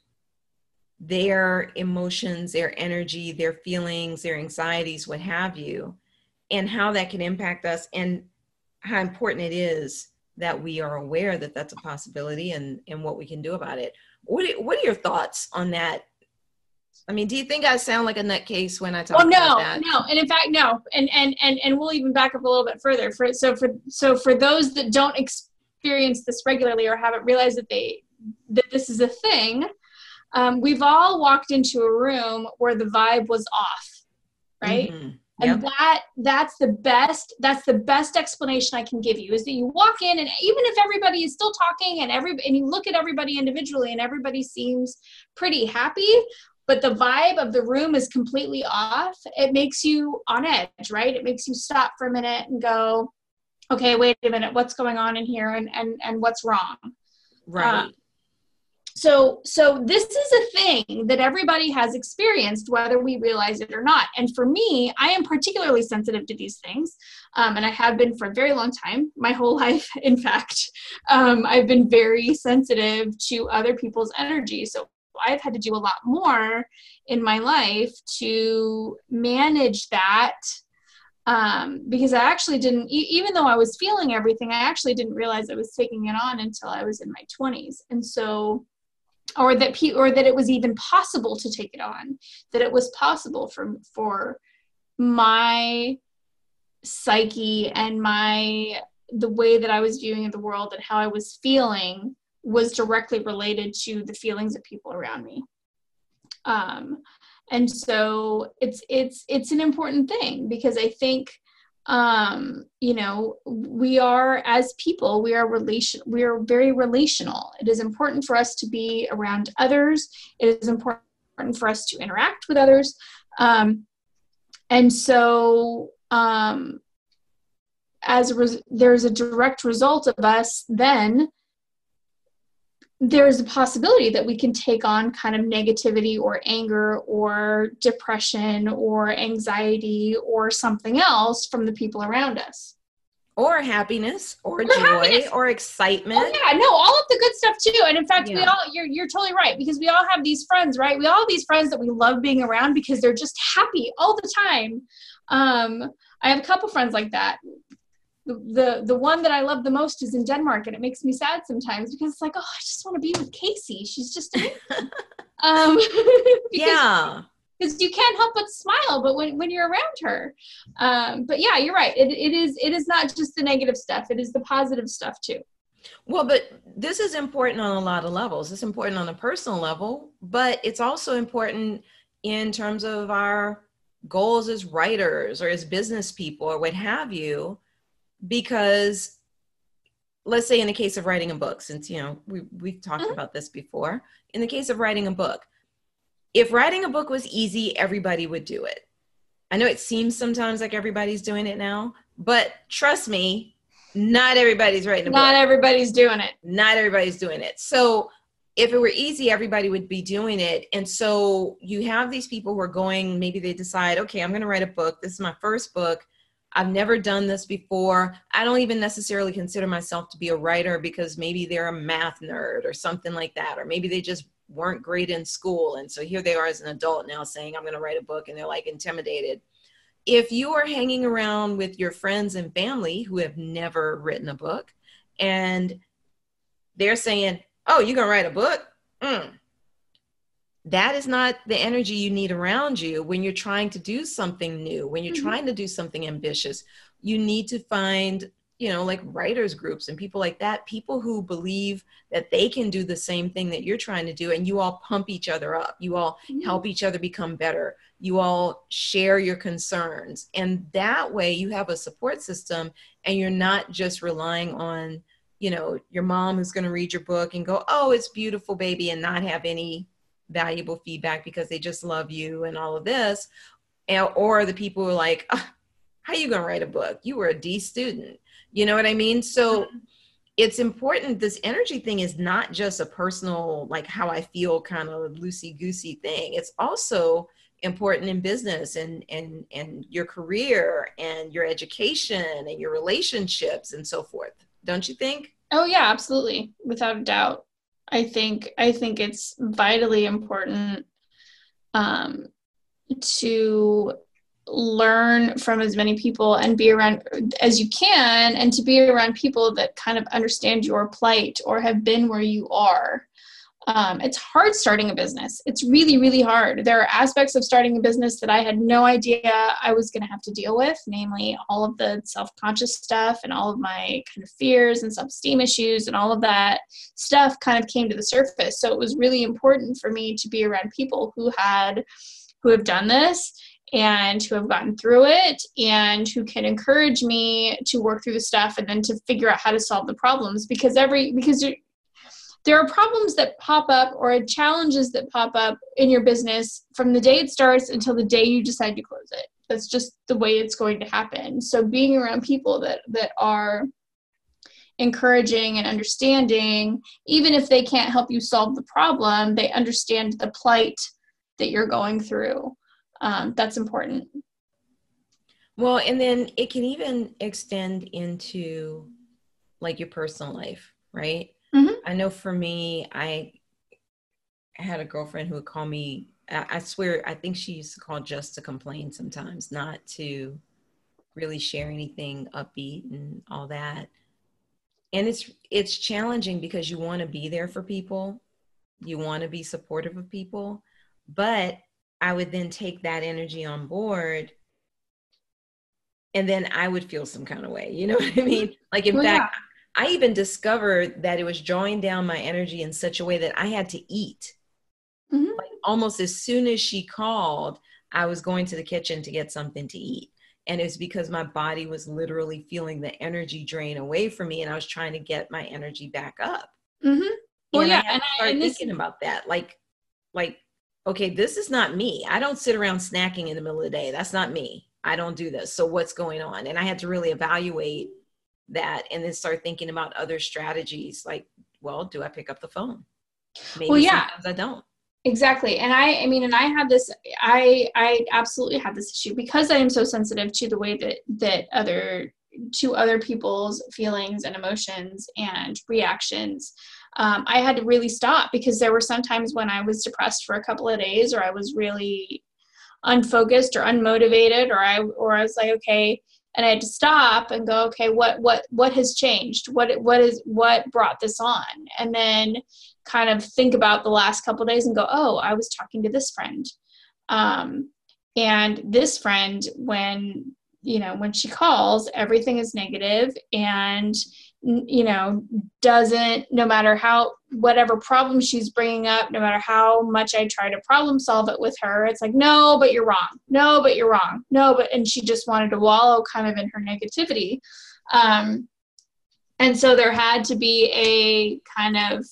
Speaker 1: their emotions, their energy, their feelings, their anxieties, what have you, and how that can impact us and how important it is that we are aware that that's a possibility and, and what we can do about it. What are, what are your thoughts on that? I mean, do you think I sound like a nutcase when I talk
Speaker 3: oh, no,
Speaker 1: about that?
Speaker 3: No, and in fact, no. And, and, and, and we'll even back up a little bit further. For, so for, so for those that don't experience this regularly or haven't realized that they, that this is a thing, um, we've all walked into a room where the vibe was off, right? Mm-hmm. And that that's the best that's the best explanation I can give you is that you walk in and even if everybody is still talking and every and you look at everybody individually and everybody seems pretty happy, but the vibe of the room is completely off, it makes you on edge, right? It makes you stop for a minute and go, okay, wait a minute, what's going on in here and and and what's wrong?
Speaker 1: Right. Um,
Speaker 3: so so this is a thing that everybody has experienced whether we realize it or not. And for me i am particularly sensitive to these things um, and i have been for a very long time my whole [LAUGHS] life in fact. Um, i've been very sensitive to other people's energy. So i've had to do a lot more in my life to manage that um, because I actually didn't, even though I was feeling everything, I actually didn't realize I was taking it on until I was in my 20s. And so or that pe- or that it was even possible to take it on that it was possible for for my psyche and my the way that I was viewing the world and how I was feeling was directly related to the feelings of people around me. Um, and so it's it's it's an important thing because I think um you know we are as people we are relation we are very relational. It is important for us to be around others. It is important for us to interact with others. Um and so um as a res- there's a direct result of us then there's a possibility that we can take on kind of negativity or anger or depression or anxiety or something else from the people around us.
Speaker 1: Or happiness or, or joy happiness. or excitement. Oh,
Speaker 3: yeah no all of the good stuff too. And in fact yeah. we all you're, you're totally right because we all have these friends right? We all have these friends that we love being around because they're just happy all the time. Um i have a couple friends like that the, the one that I love the most is in Denmark, and it makes me sad sometimes because it's like, oh, I just want to be with Casey. She's just [LAUGHS] um, [LAUGHS]
Speaker 1: because, yeah,
Speaker 3: because you can't help but smile, but when when you're around her, um, but yeah, you're right. It it is it is not just the negative stuff; it is the positive stuff too.
Speaker 1: Well, but this is important on a lot of levels. It's important on a personal level, but it's also important in terms of our goals as writers or as business people or what have you because let's say in the case of writing a book since you know we, we've talked mm-hmm. about this before in the case of writing a book if writing a book was easy everybody would do it. I know it seems sometimes like everybody's doing it now but trust me not everybody's writing a
Speaker 3: not book. everybody's doing it.
Speaker 1: Not everybody's doing it. So if it were easy everybody would be doing it. And so you have these people who are going maybe they decide okay i'm going to write a book. This is my first book I've never done this before. I don't even necessarily consider myself to be a writer because maybe they're a math nerd or something like that, or maybe they just weren't great in school. And so here they are as an adult now saying, I'm going to write a book, and they're like intimidated. If you are hanging around with your friends and family who have never written a book and they're saying, Oh, you're going to write a book? Mm, that is not the energy you need around you when you're trying to do something new when you're mm-hmm. trying to do something ambitious you need to find you know like writers groups and people like that people who believe that they can do the same thing that you're trying to do and you all pump each other up you all mm-hmm. help each other become better you all share your concerns and that way you have a support system and you're not just relying on you know your mom who's going to read your book and go oh it's beautiful baby and not have any valuable feedback because they just love you and all of this. And, or the people who are like oh, how you going to write a book? You were a d student. You know what i mean? So mm-hmm. it's important this energy thing is not just a personal like how i feel kind of loosey goosey thing. It's also important in business and and and your career and your education and your relationships and so forth. Don't you think?
Speaker 3: Oh yeah absolutely. Without a doubt i think i think it's vitally important um to learn from as many people and be around as you can and to be around people that kind of understand your plight or have been where you are um, it's hard starting a business. It's really really hard. There are aspects of starting a business that i had no idea i was going to have to deal with namely all of the self-conscious stuff and all of my kind of fears and self-esteem issues and all of that stuff kind of came to the surface. So it was really important for me to be around people who had who have done this and who have gotten through it and who can encourage me to work through the stuff and then to figure out how to solve the problems because every because there are problems that pop up or challenges that pop up in your business from the day it starts until the day you decide to close it. That's just the way it's going to happen. So being around people that that are encouraging and understanding even if they can't help you solve the problem they understand the plight that you're going through. Um, that's important.
Speaker 1: Well and then it can even extend into like your personal life right. I know for me i had a girlfriend who would call me I swear i think she used to call just to complain sometimes not to really share anything upbeat and all that and it's it's challenging because you want to be there for people you want to be supportive of people but I would then take that energy on board and then I would feel some kind of way. You know [LAUGHS] what I mean? Like, in well, fact, yeah. I even discovered that it was drawing down my energy in such a way that I had to eat. Mm-hmm. Like, almost as soon as she called, I was going to the kitchen to get something to eat. And it was because my body was literally feeling the energy drain away from me, and I was trying to get my energy back up. Mm-hmm. Well, and yeah, I and I started thinking this- about that. Like, like okay, this is not me. I don't sit around snacking in the middle of the day. That's not me. I don't do this. So what's going on? And I had to really evaluate that and then start thinking about other strategies like, well, do I pick up the phone?
Speaker 3: Maybe well, yeah.
Speaker 1: sometimes I don't.
Speaker 3: Exactly. And I I mean and I have this I I absolutely have this issue because I am so sensitive to the way that that other to other people's feelings and emotions and reactions um, I had to really stop because there were some times when I was depressed for a couple of days or I was really unfocused or unmotivated or I or I was like okay and I had to stop and go okay what what what has changed? What what is what brought this on? And then kind of think about the last couple days and go oh I was talking to this friend. Um, and this friend when you know when she calls everything is negative and you know doesn't no matter how whatever problem she's bringing up no matter how much i try to problem solve it with her it's like no but you're wrong. No but you're wrong. No but and she just wanted to wallow kind of in her negativity. Um and so there had to be a kind of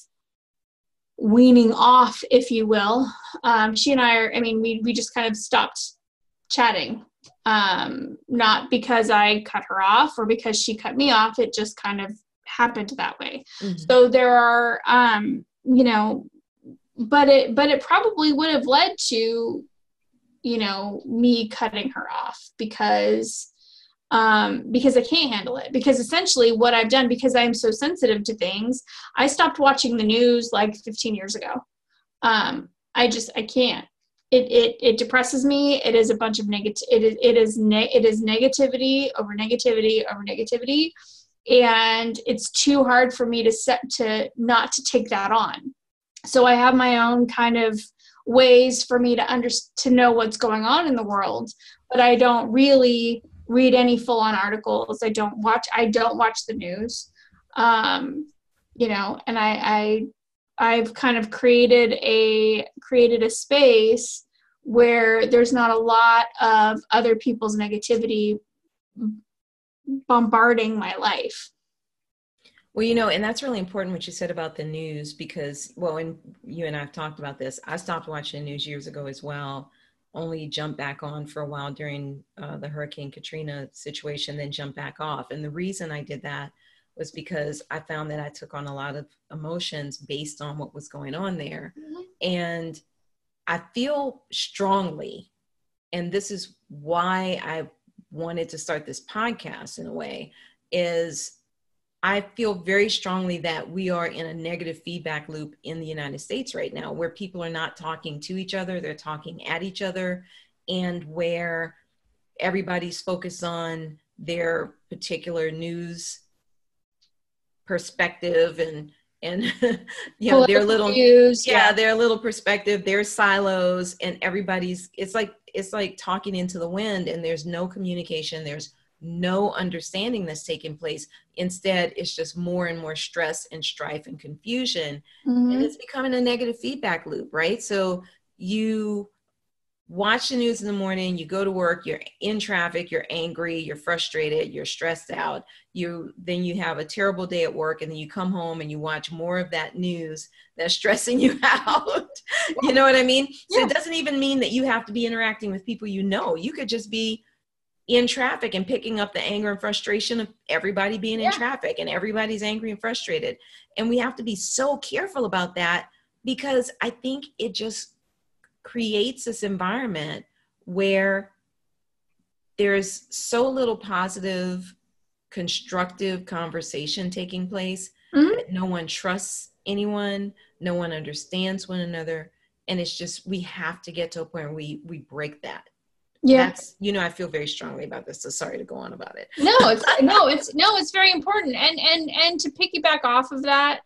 Speaker 3: weaning off if you will. Um she and i are i mean we we just kind of stopped chatting um, not because I cut her off or because she cut me off. It just kind of happened that way. Mm-hmm. So there are, um, you know, but it but it probably would have led to, you know, me cutting her off because um, because I can't handle it. Because essentially, what I've done, because I'm so sensitive to things, I stopped watching the news like 15 years ago. Um, I just I can't it, it it depresses me it is a bunch of negative it is it is ne- it is negativity over negativity over negativity and it's too hard for me to set to not to take that on. So i have my own kind of ways for me to under to know what's going on in the world but i don't really read any full on articles. I don't watch i don't watch the news um you know and i i I've kind of created a created a space where there's not a lot of other people's negativity bombarding my life.
Speaker 1: Well, you know, and that's really important what you said about the news because, well, and you and I have talked about this. I stopped watching the news years ago as well. only jumped back on for a while during uh, the Hurricane Katrina situation, then jumped back off. And the reason I did that was because I found that I took on a lot of emotions based on what was going on there. Mm-hmm. And I feel strongly, and this is why I wanted to start this podcast in a way, is I feel very strongly that we are in a negative feedback loop in the United States right now where people are not talking to each other, they're talking at each other, and where everybody's focused on their particular news perspective and and [LAUGHS] you know their little views, yeah, yeah their little perspective their silos and everybody's it's like it's like talking into the wind and there's no communication there's no understanding that's taking place. Instead, it's just more and more stress and strife and confusion. Mm-hmm. And it's becoming a negative feedback loop, right? So you watch the news in the morning, you go to work, you're in traffic, you're angry, you're frustrated, you're stressed out. You then you have a terrible day at work and then you come home and you watch more of that news that's [LAUGHS] stressing you out. [LAUGHS] you know what I mean? So yeah. it doesn't even mean that you have to be interacting with people you know. You could just be in traffic and picking up the anger and frustration of everybody being yeah. in traffic and everybody's angry and frustrated. And we have to be so careful about that because I think it just creates this environment where there's so little positive, constructive conversation taking place mm-hmm. that no one trusts anyone, no one understands one another. And it's just we have to get to a point where we we break that
Speaker 3: yeah
Speaker 1: you know i feel very strongly about this so sorry to go on about it
Speaker 3: no it's no it's no it's very important and and and to piggyback off of that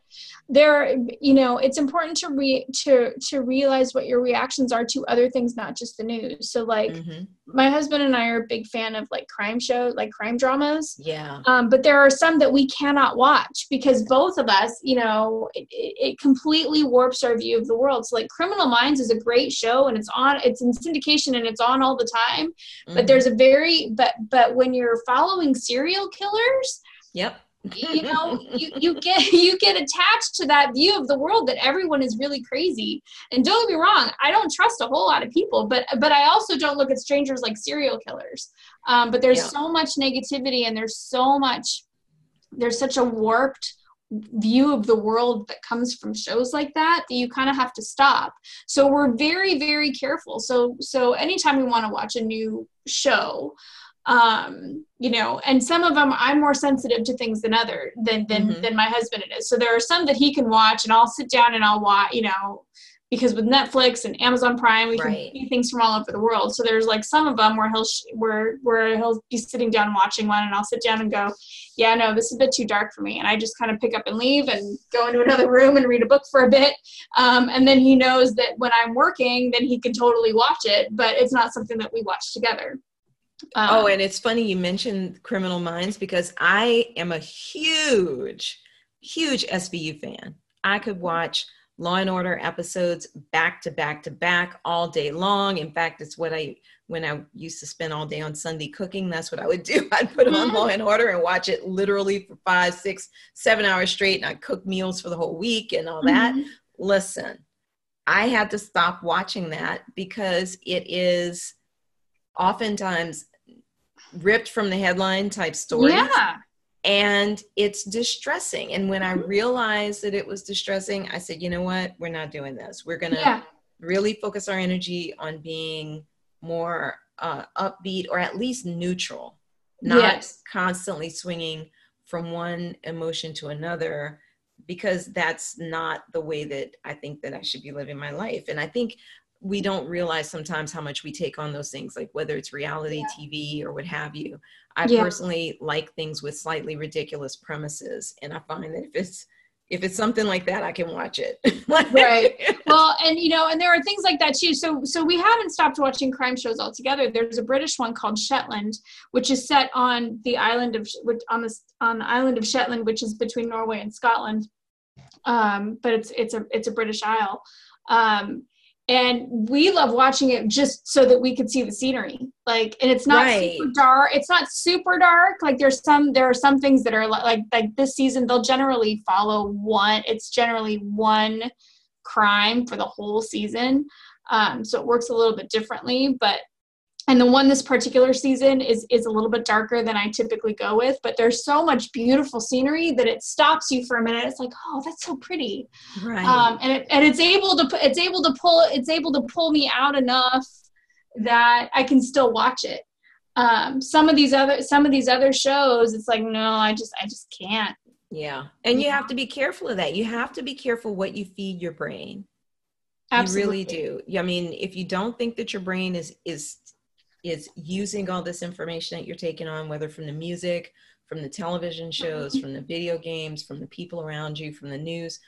Speaker 3: there you know it's important to re to to realize what your reactions are to other things not just the news. So like mm-hmm. my husband and i are a big fan of like crime shows like crime dramas.
Speaker 1: Yeah.
Speaker 3: Um, but there are some that we cannot watch because both of us you know it, it completely warps our view of the world. So like criminal minds is a great show and it's on it's in syndication and it's on all the time. Mm-hmm. but there's a very but but when you're following serial killers
Speaker 1: yep
Speaker 3: you know you, you get [LAUGHS] you get attached to that view of the world that everyone is really crazy. And don't get me wrong i don't trust a whole lot of people but but i also don't look at strangers like serial killers. Um, but there's yeah. so much negativity and there's so much there's such a warped view of the world that comes from shows like that that you kind of have to stop. So we're very very careful. So so anytime we want to watch a new show um you know and some of them i'm more sensitive to things than other than than mm-hmm. than my husband is. So there are some that he can watch and i'll sit down and i'll watch you know because with netflix and amazon prime we right. can see things from all over the world. So there's like some of them where he'll sh- where where he'll be sitting down watching one and i'll sit down and go yeah no this is a bit too dark for me. And i just kind of pick up and leave and go into another room and read a book for a bit. Um, and then he knows that when i'm working then he can totally watch it but it's not something that we watch together
Speaker 1: um, oh, and it's funny you mentioned Criminal Minds because I am a huge, huge SVU fan. I could watch Law and Order episodes back to back to back all day long. In fact, it's what I when I used to spend all day on Sunday cooking. That's what I would [LAUGHS] do. I'd put on mm-hmm. Law and Order and watch it literally for five, six, seven hours straight, and I'd cook meals for the whole week and all that. Mm-hmm. Listen, I had to stop watching that because it is oftentimes ripped from the headline type story.
Speaker 3: Yeah.
Speaker 1: And it's distressing. And when I realized that it was distressing, I said, you know what? We're not doing this. We're going to yeah. really focus our energy on being more uh, upbeat or at least neutral, not yes. constantly swinging from one emotion to another because that's not the way that I think that I should be living my life. And I think we don't realize sometimes how much we take on those things, like whether it's reality yeah. TV or what have you. I yeah. personally like things with slightly ridiculous premises, and I find that if it's if it's something like that, I can watch it. [LAUGHS]
Speaker 3: right. [LAUGHS] Well, and you know, and there are things like that too. So, so we haven't stopped watching crime shows altogether. There's a British one called Shetland, which is set on the island of on the on the island of Shetland, which is between Norway and Scotland. Um, but it's it's a it's a British isle. Um, and we love watching it just so that we could see the scenery. Like and it's not right. super dark. It's not super dark. Like there's some there are some things that are like like this season they'll generally follow one it's generally one crime for the whole season. Um, so it works a little bit differently, but and the one this particular season is is a little bit darker than I typically go with, but there's so much beautiful scenery that it stops you for a minute. It's like, oh, that's so pretty,
Speaker 1: right?
Speaker 3: Um, and it, and it's able to it's able to pull it's able to pull me out enough that I can still watch it. Um, some of these other some of these other shows, it's like, no, I just I just can't.
Speaker 1: Yeah, and you have to be careful of that. You have to be careful what you feed your brain.
Speaker 3: Absolutely.
Speaker 1: You really do. I mean, if you don't think that your brain is is is using all this information that you're taking on, whether from the music, from the television shows, from the video games, from the people around you, from the news.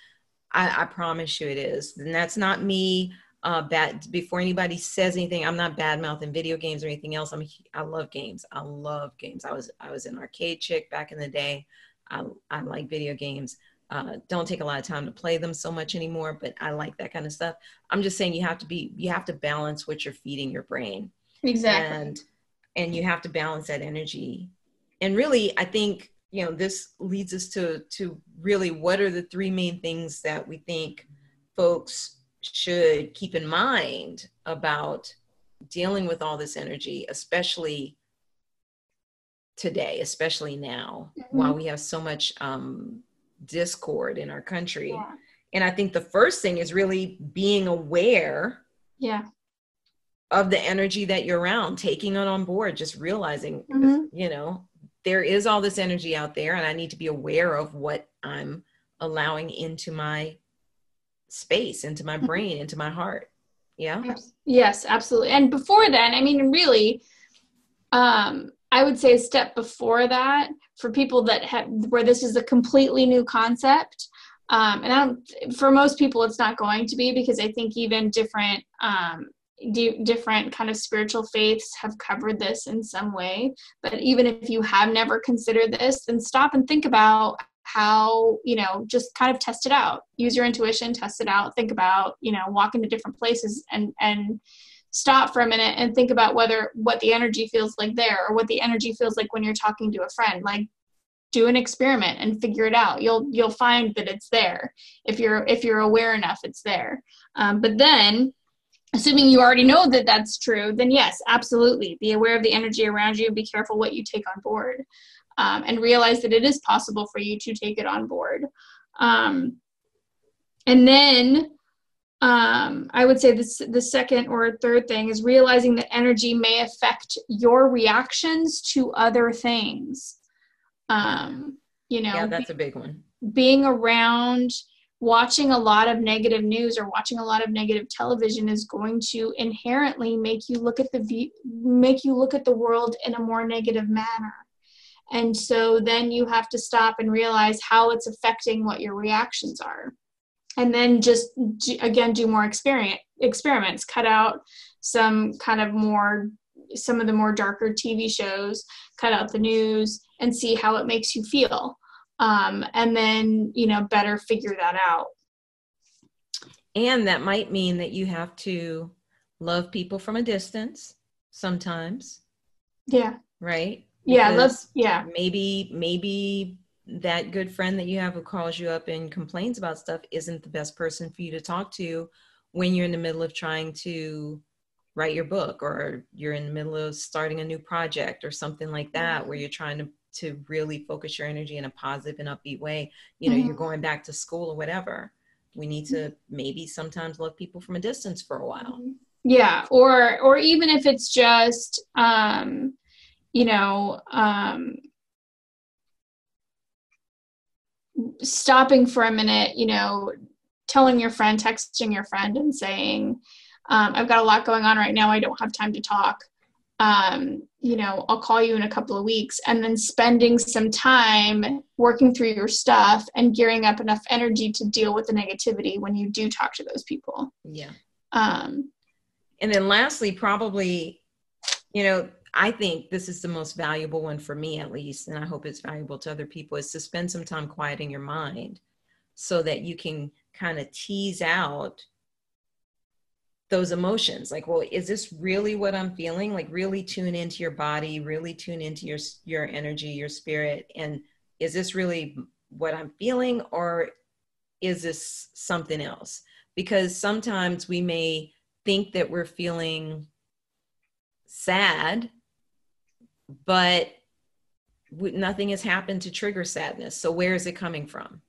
Speaker 1: I, I promise you it is. And that's not me uh, bad before anybody says anything. I'm not bad mouthing video games or anything else. I'm I love games. I love games. I was I was an arcade chick back in the day. I, I like video games. Uh, don't take a lot of time to play them so much anymore, but I like that kind of stuff. I'm just saying you have to be you have to balance what you're feeding your brain
Speaker 3: exactly
Speaker 1: and and you have to balance that energy and really i think you know this leads us to to really what are the three main things that we think folks should keep in mind about dealing with all this energy especially today especially now mm-hmm. while we have so much um, discord in our country yeah. and i think the first thing is really being aware
Speaker 3: yeah
Speaker 1: of the energy that you're around, taking it on board, just realizing, mm-hmm. you know, there is all this energy out there, and I need to be aware of what I'm allowing into my space, into my mm-hmm. brain, into my heart. Yeah.
Speaker 3: Yes, absolutely. And before then, I mean, really, um, I would say a step before that for people that have where this is a completely new concept. Um, and I don't, for most people, it's not going to be because I think even different um, different kind of spiritual faiths have covered this in some way? But even if you have never considered this then stop and think about how you know just kind of test it out. Use your intuition test it out think about you know walk into different places and and stop for a minute and think about whether what the energy feels like there or what the energy feels like when you're talking to a friend. Like do an experiment and figure it out. You'll you'll find that it's there if you're if you're aware enough it's there. Um, but then assuming you already know that that's true, then yes, absolutely. Be aware of the energy around you. Be careful what you take on board, um, and realize that it is possible for you to take it on board. Um, and then um, I would say this, the second or third thing is realizing that energy may affect your reactions to other things. Um, you know,
Speaker 1: yeah, that's a big one.
Speaker 3: Being around watching a lot of negative news or watching a lot of negative television is going to inherently make you look at the view, make you look at the world in a more negative manner. And so then you have to stop and realize how it's affecting what your reactions are. And then just do, again do more experience experiments cut out some kind of more some of the more darker tv shows cut out the news and see how it makes you feel um, and then you know better figure that out.
Speaker 1: And that might mean that you have to love people from a distance sometimes.
Speaker 3: Yeah.
Speaker 1: Right?
Speaker 3: Yeah let's yeah.
Speaker 1: maybe maybe that good friend that you have who calls you up and complains about stuff isn't the best person for you to talk to when you're in the middle of trying to write your book or you're in the middle of starting a new project or something like that where you're trying to to really focus your energy in a positive and upbeat way. You know mm-hmm. you're going back to school or whatever. We need to maybe sometimes love people from a distance for a while. Mm-hmm.
Speaker 3: yeah or or even if it's just um you know um stopping for a minute you know telling your friend texting your friend and saying um, i've got a lot going on right now. I don't have time to talk um, you know, I'll call you in a couple of weeks, and then spending some time working through your stuff and gearing up enough energy to deal with the negativity when you do talk to those people.
Speaker 1: Yeah.
Speaker 3: Um,
Speaker 1: and then lastly, probably, you know, I think this is the most valuable one for me at least, and I hope it's valuable to other people, is to spend some time quieting your mind so that you can kind of tease out those emotions like well is this really what i'm feeling like really tune into your body really tune into your your energy your spirit and is this really what i'm feeling or is this something else because sometimes we may think that we're feeling sad, but nothing has happened to trigger sadness. So where is it coming from?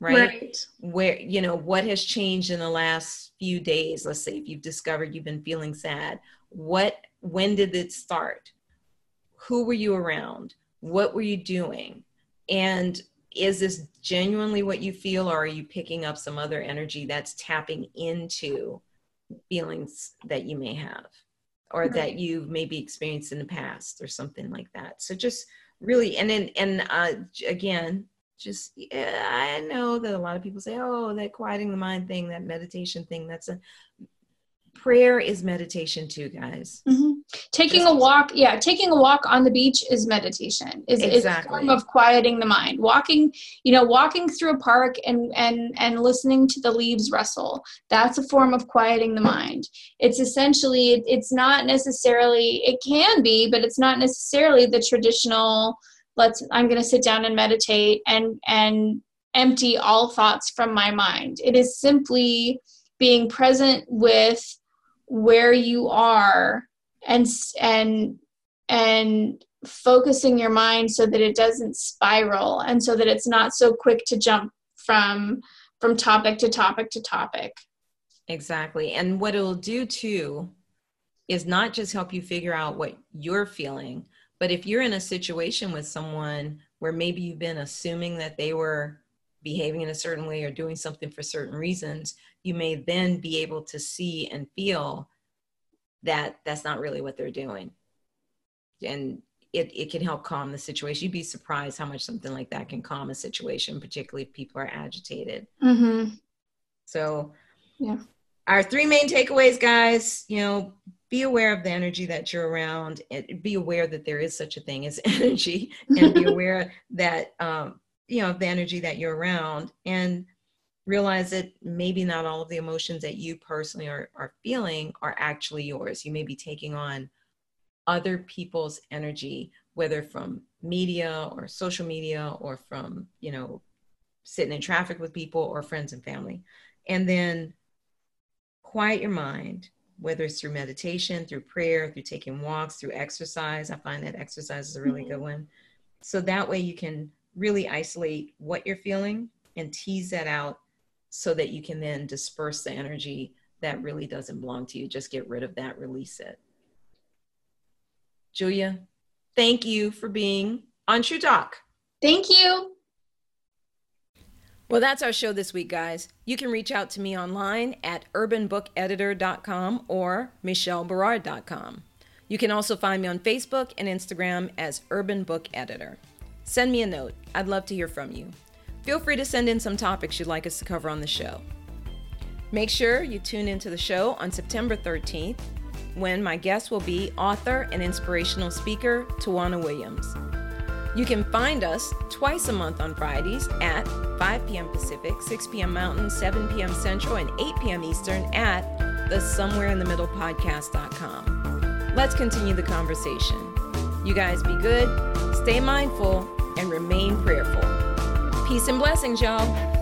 Speaker 1: Right? right? Where, you know, what has changed in the last few days? Let's say if you've discovered you've been feeling sad, what, when did it start? Who were you around? What were you doing? And is this genuinely what you feel, or are you picking up some other energy that's tapping into feelings that you may have or that you've maybe experienced in the past or something like that? So just really and then and uh again just yeah, i know that a lot of people say oh that quieting the mind thing that meditation thing that's a prayer is meditation too guys
Speaker 3: mm-hmm. taking Just, a walk yeah taking a walk on the beach is meditation is, exactly. is a form of quieting the mind walking you know walking through a park and and and listening to the leaves rustle that's a form of quieting the mind it's essentially it's not necessarily it can be but it's not necessarily the traditional let's i'm going to sit down and meditate and and empty all thoughts from my mind. It is simply being present with where you are and and and focusing your mind so that it doesn't spiral and so that it's not so quick to jump from from topic to topic to topic.
Speaker 1: Exactly. And what it'll do too is not just help you figure out what you're feeling but if you're in a situation with someone where maybe you've been assuming that they were behaving in a certain way or doing something for certain reasons, you may then be able to see and feel that that's not really what they're doing. And it, it can help calm the situation. You'd be surprised how much something like that can calm a situation, particularly if people are agitated. Mm-hmm. So, yeah. Our three main takeaways, guys, you know, be aware of the energy that you're around. And be aware that there is such a thing as [LAUGHS] energy and be [LAUGHS] aware that um, you know the energy that you're around and realize that maybe not all of the emotions that you personally are, are feeling are actually yours. You may be taking on other people's energy whether from media or social media or from you know sitting in traffic with people or friends and family. And then quiet your mind whether it's through meditation through prayer through taking walks through exercise i find that exercise is a really mm-hmm. good one so that way you can really isolate what you're feeling and tease that out so that you can then disperse the energy that really doesn't belong to you. Just get rid of that, release it. Julia, thank you for being on True Talk.
Speaker 3: Thank you.
Speaker 1: Well, that's our show this week, guys. You can reach out to me online at urbanbookeditor.com or michelleberard.com. You can also find me on Facebook and Instagram as Urban Book Editor. Send me a note. I'd love to hear from you. Feel free to send in some topics you'd like us to cover on the show. Make sure you tune into the show on September 13th when my guest will be author and inspirational speaker Tawana Williams. You can find us twice a month on Fridays at 5 p.m. Pacific, 6 p.m. Mountain, 7 p.m. Central, and 8 p.m. Eastern at the Somewhere in the Middle podcast.com. Let's continue the conversation. You guys be good, stay mindful, and remain prayerful. Peace and blessings, y'all.